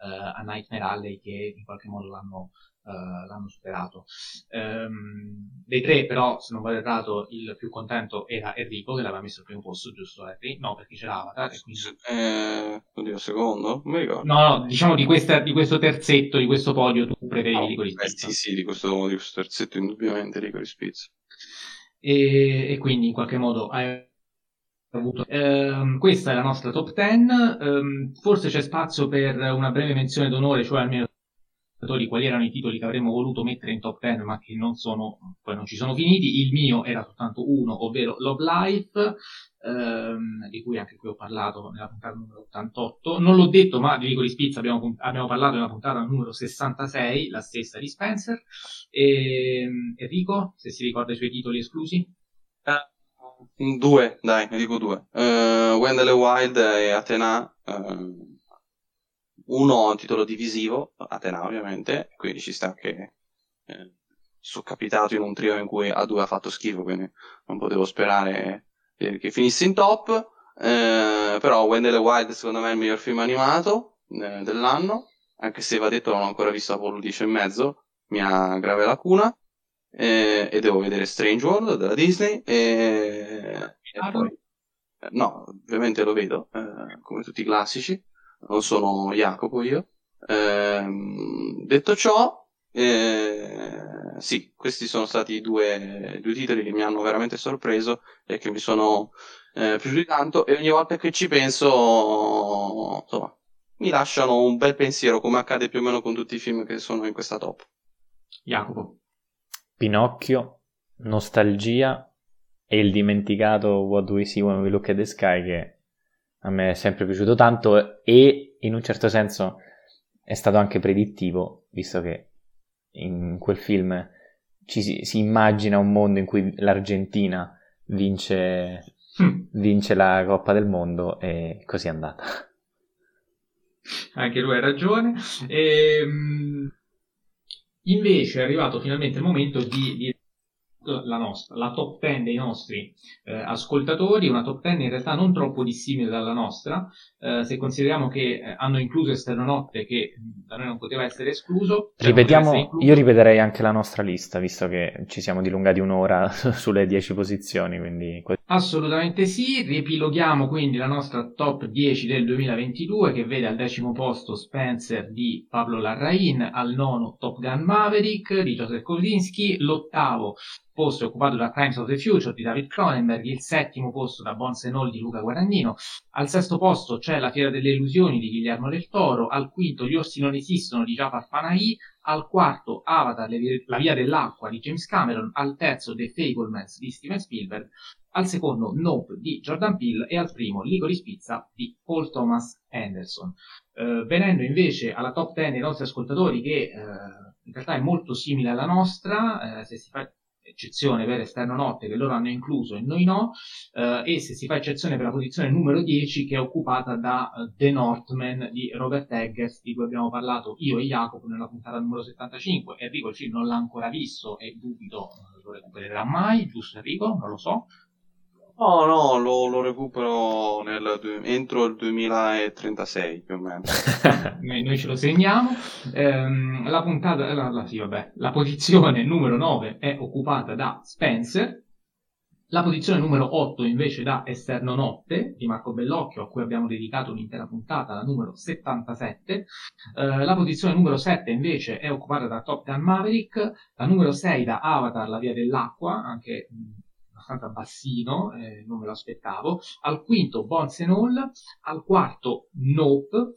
uh, a Nightmare Alley che in qualche modo l'hanno uh, l'hanno superato. Um, dei tre, però, se non vado errato, il più contento era Enrico, che l'aveva messo al primo posto, giusto Harry? No, perché c'era Avatar. E quindi... Eh, oddio, secondo? Non mi ricordo. No, no, diciamo di, questa, di questo terzetto, di questo podio, tu preferivi oh, Licorice Pizza. Sì, sì, di questo, di questo terzetto, indubbiamente Licorice Pizza. E, e quindi, in qualche modo, hai avuto. Eh, questa è la nostra top 10. Eh, forse c'è spazio per una breve menzione d'onore, cioè almeno quali erano i titoli che avremmo voluto mettere in top 10 ma che non sono, poi non ci sono finiti. Il mio era soltanto uno, ovvero Love Life, ehm, di cui anche qui ho parlato nella puntata numero 88. Non l'ho detto, ma di Licorice Pizza abbiamo, abbiamo parlato nella puntata numero 66, la stessa di Spencer. E, ehm, Enrico, se si ricorda i suoi titoli esclusi? Uh, due, dai, ne dico due. Uh, Wendell Wild e Athena. Uh uno a titolo divisivo, Atena ovviamente, quindi ci sta che eh, sono capitato in un trio in cui A2 ha fatto schifo, quindi non potevo sperare eh, che finisse in top, eh, però Wendell Wild secondo me è il miglior film animato eh, dell'anno, anche se va detto non ho ancora visto Apollo 10 e mezzo, mi ha grave lacuna, eh, e devo vedere Strange World della Disney, e, e poi... Eh, no, ovviamente lo vedo, come tutti i classici sono Jacopo io. Ehm, detto ciò, eh, sì, questi sono stati i due, due, titoli che mi hanno veramente sorpreso e che mi sono eh, piaciuti tanto e ogni volta che ci penso, insomma, mi lasciano un bel pensiero, come accade più o meno con tutti i film che sono in questa top. Jacopo. Pinocchio, Nostalgia e il dimenticato What Do We See When We Look at the Sky che a me è sempre piaciuto tanto e in un certo senso è stato anche predittivo, visto che in quel film ci si, si immagina un mondo in cui l'Argentina vince, mm. vince la Coppa del Mondo e così è andata. Anche lui ha ragione. E, ehm, invece è arrivato finalmente il momento di, di la nostra, la top 10 dei nostri eh, ascoltatori, una top 10 in realtà non troppo dissimile dalla nostra, eh, se consideriamo che eh, hanno incluso Esternonotte che da noi non poteva essere escluso. Cioè Ripetiamo, incluso. io ripeterei anche la nostra lista, visto che ci siamo dilungati un'ora sulle 10 posizioni. Quindi... Assolutamente sì, riepiloghiamo quindi la nostra top 10 del 2022 che vede al decimo posto Spencer di Pablo Larrain, al nono Top Gun Maverick di Joseph Kosinski, l'ottavo posto è occupato da Crimes of the Future di David Cronenberg, il settimo posto da Bones and All di Luca Guadagnino, al sesto posto c'è La Fiera delle Illusioni di Guillermo del Toro, al quinto Gli orsi non esistono di Jafar Panahi, al quarto Avatar, La Via dell'Acqua di James Cameron, al terzo The Fablemans di Steven Spielberg, al secondo Nope di Jordan Peele e al primo Licorice Pizza di Paul Thomas Anderson. Eh, venendo invece alla top 10 dei nostri ascoltatori che eh, in realtà è molto simile alla nostra, eh, se si fa eccezione per esterno notte che loro hanno incluso e noi no, eh, e se si fa eccezione per la posizione numero 10 che è occupata da uh, The Northman di Robert Eggers di cui abbiamo parlato io e Jacopo nella puntata numero 75. Enrico il film non l'ha ancora visto e dubito lo recupererà mai, giusto Enrico? Non lo so. No, no, lo, lo recupero nel, entro il 2036 più o meno. noi, noi, ce lo segniamo. Ehm, la puntata, la, la, sì, vabbè, la posizione numero 9 è occupata da Spencer. La posizione numero 8 invece da Esterno Notte di Marco Bellocchio, a cui abbiamo dedicato un'intera puntata, la numero 77. Eh, la posizione numero 7 invece è occupata da Top Gun Maverick, la numero 6 da Avatar, la via dell'acqua, anche abbastanza bassino, eh, non me lo aspettavo. Al quinto Bones and All, al quarto Nope.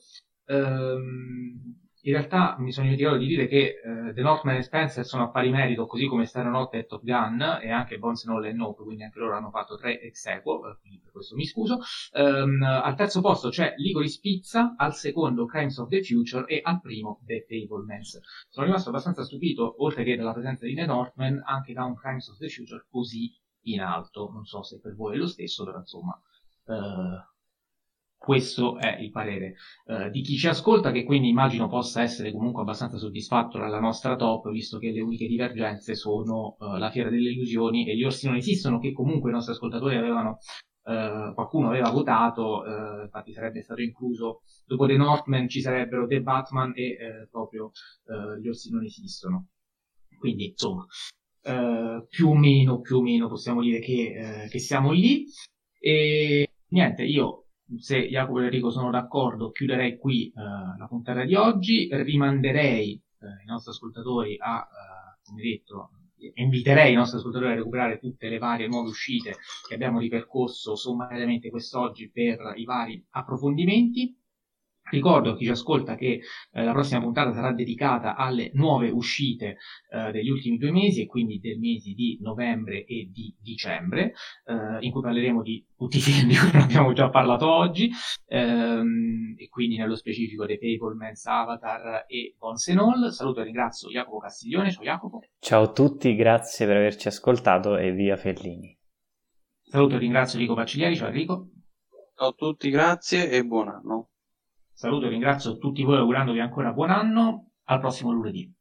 Ehm, in realtà mi sono dimenticato di dire che eh, The Northman e Spencer sono a pari merito, così come Stanonotte e Top Gun, e anche Bones and All e Nope, quindi anche loro hanno fatto tre ex equo, eh, quindi per questo mi scuso. Um, al terzo posto c'è Licorice Pizza, al secondo Crimes of the Future e al primo The Fablemans. Sono rimasto abbastanza stupito, oltre che dalla presenza di The Northman, anche da un Crimes of the Future così in alto. Non so se per voi è lo stesso, però insomma, eh, questo è il parere eh, di chi ci ascolta, che quindi immagino possa essere comunque abbastanza soddisfatto dalla nostra top, visto che le uniche divergenze sono eh, la Fiera delle Illusioni e gli orsi non esistono, che comunque i nostri ascoltatori avevano Uh, qualcuno aveva votato, uh, infatti sarebbe stato incluso, dopo The Northman ci sarebbero The Batman e uh, proprio gli orsi non esistono. Quindi, insomma, eh, più o meno, più o meno possiamo dire che, eh, che siamo lì. E niente, io se Jacopo e Enrico sono d'accordo, chiuderei qui uh, la puntata di oggi, rimanderei uh, i nostri ascoltatori a, uh, come detto, inviterei i nostri ascoltatori a recuperare tutte le varie nuove uscite che abbiamo ripercorso sommariamente quest'oggi per i vari approfondimenti. Ricordo a chi ci ascolta che eh, la prossima puntata sarà dedicata alle nuove uscite eh, degli ultimi due mesi e quindi del mese di novembre e di dicembre, eh, in cui parleremo di tutti i film di cui non abbiamo già parlato oggi, ehm, e quindi nello specifico dei Fablemans, Avatar e Bones and All. Saluto e ringrazio Jacopo Castiglione, ciao Jacopo. Ciao a tutti, grazie per averci ascoltato e via Fellini. Saluto e ringrazio Enrico Baciglieri, ciao Enrico. Ciao a tutti, grazie e buon anno. Saluto e ringrazio tutti voi augurandovi ancora buon anno. Al prossimo lunedì.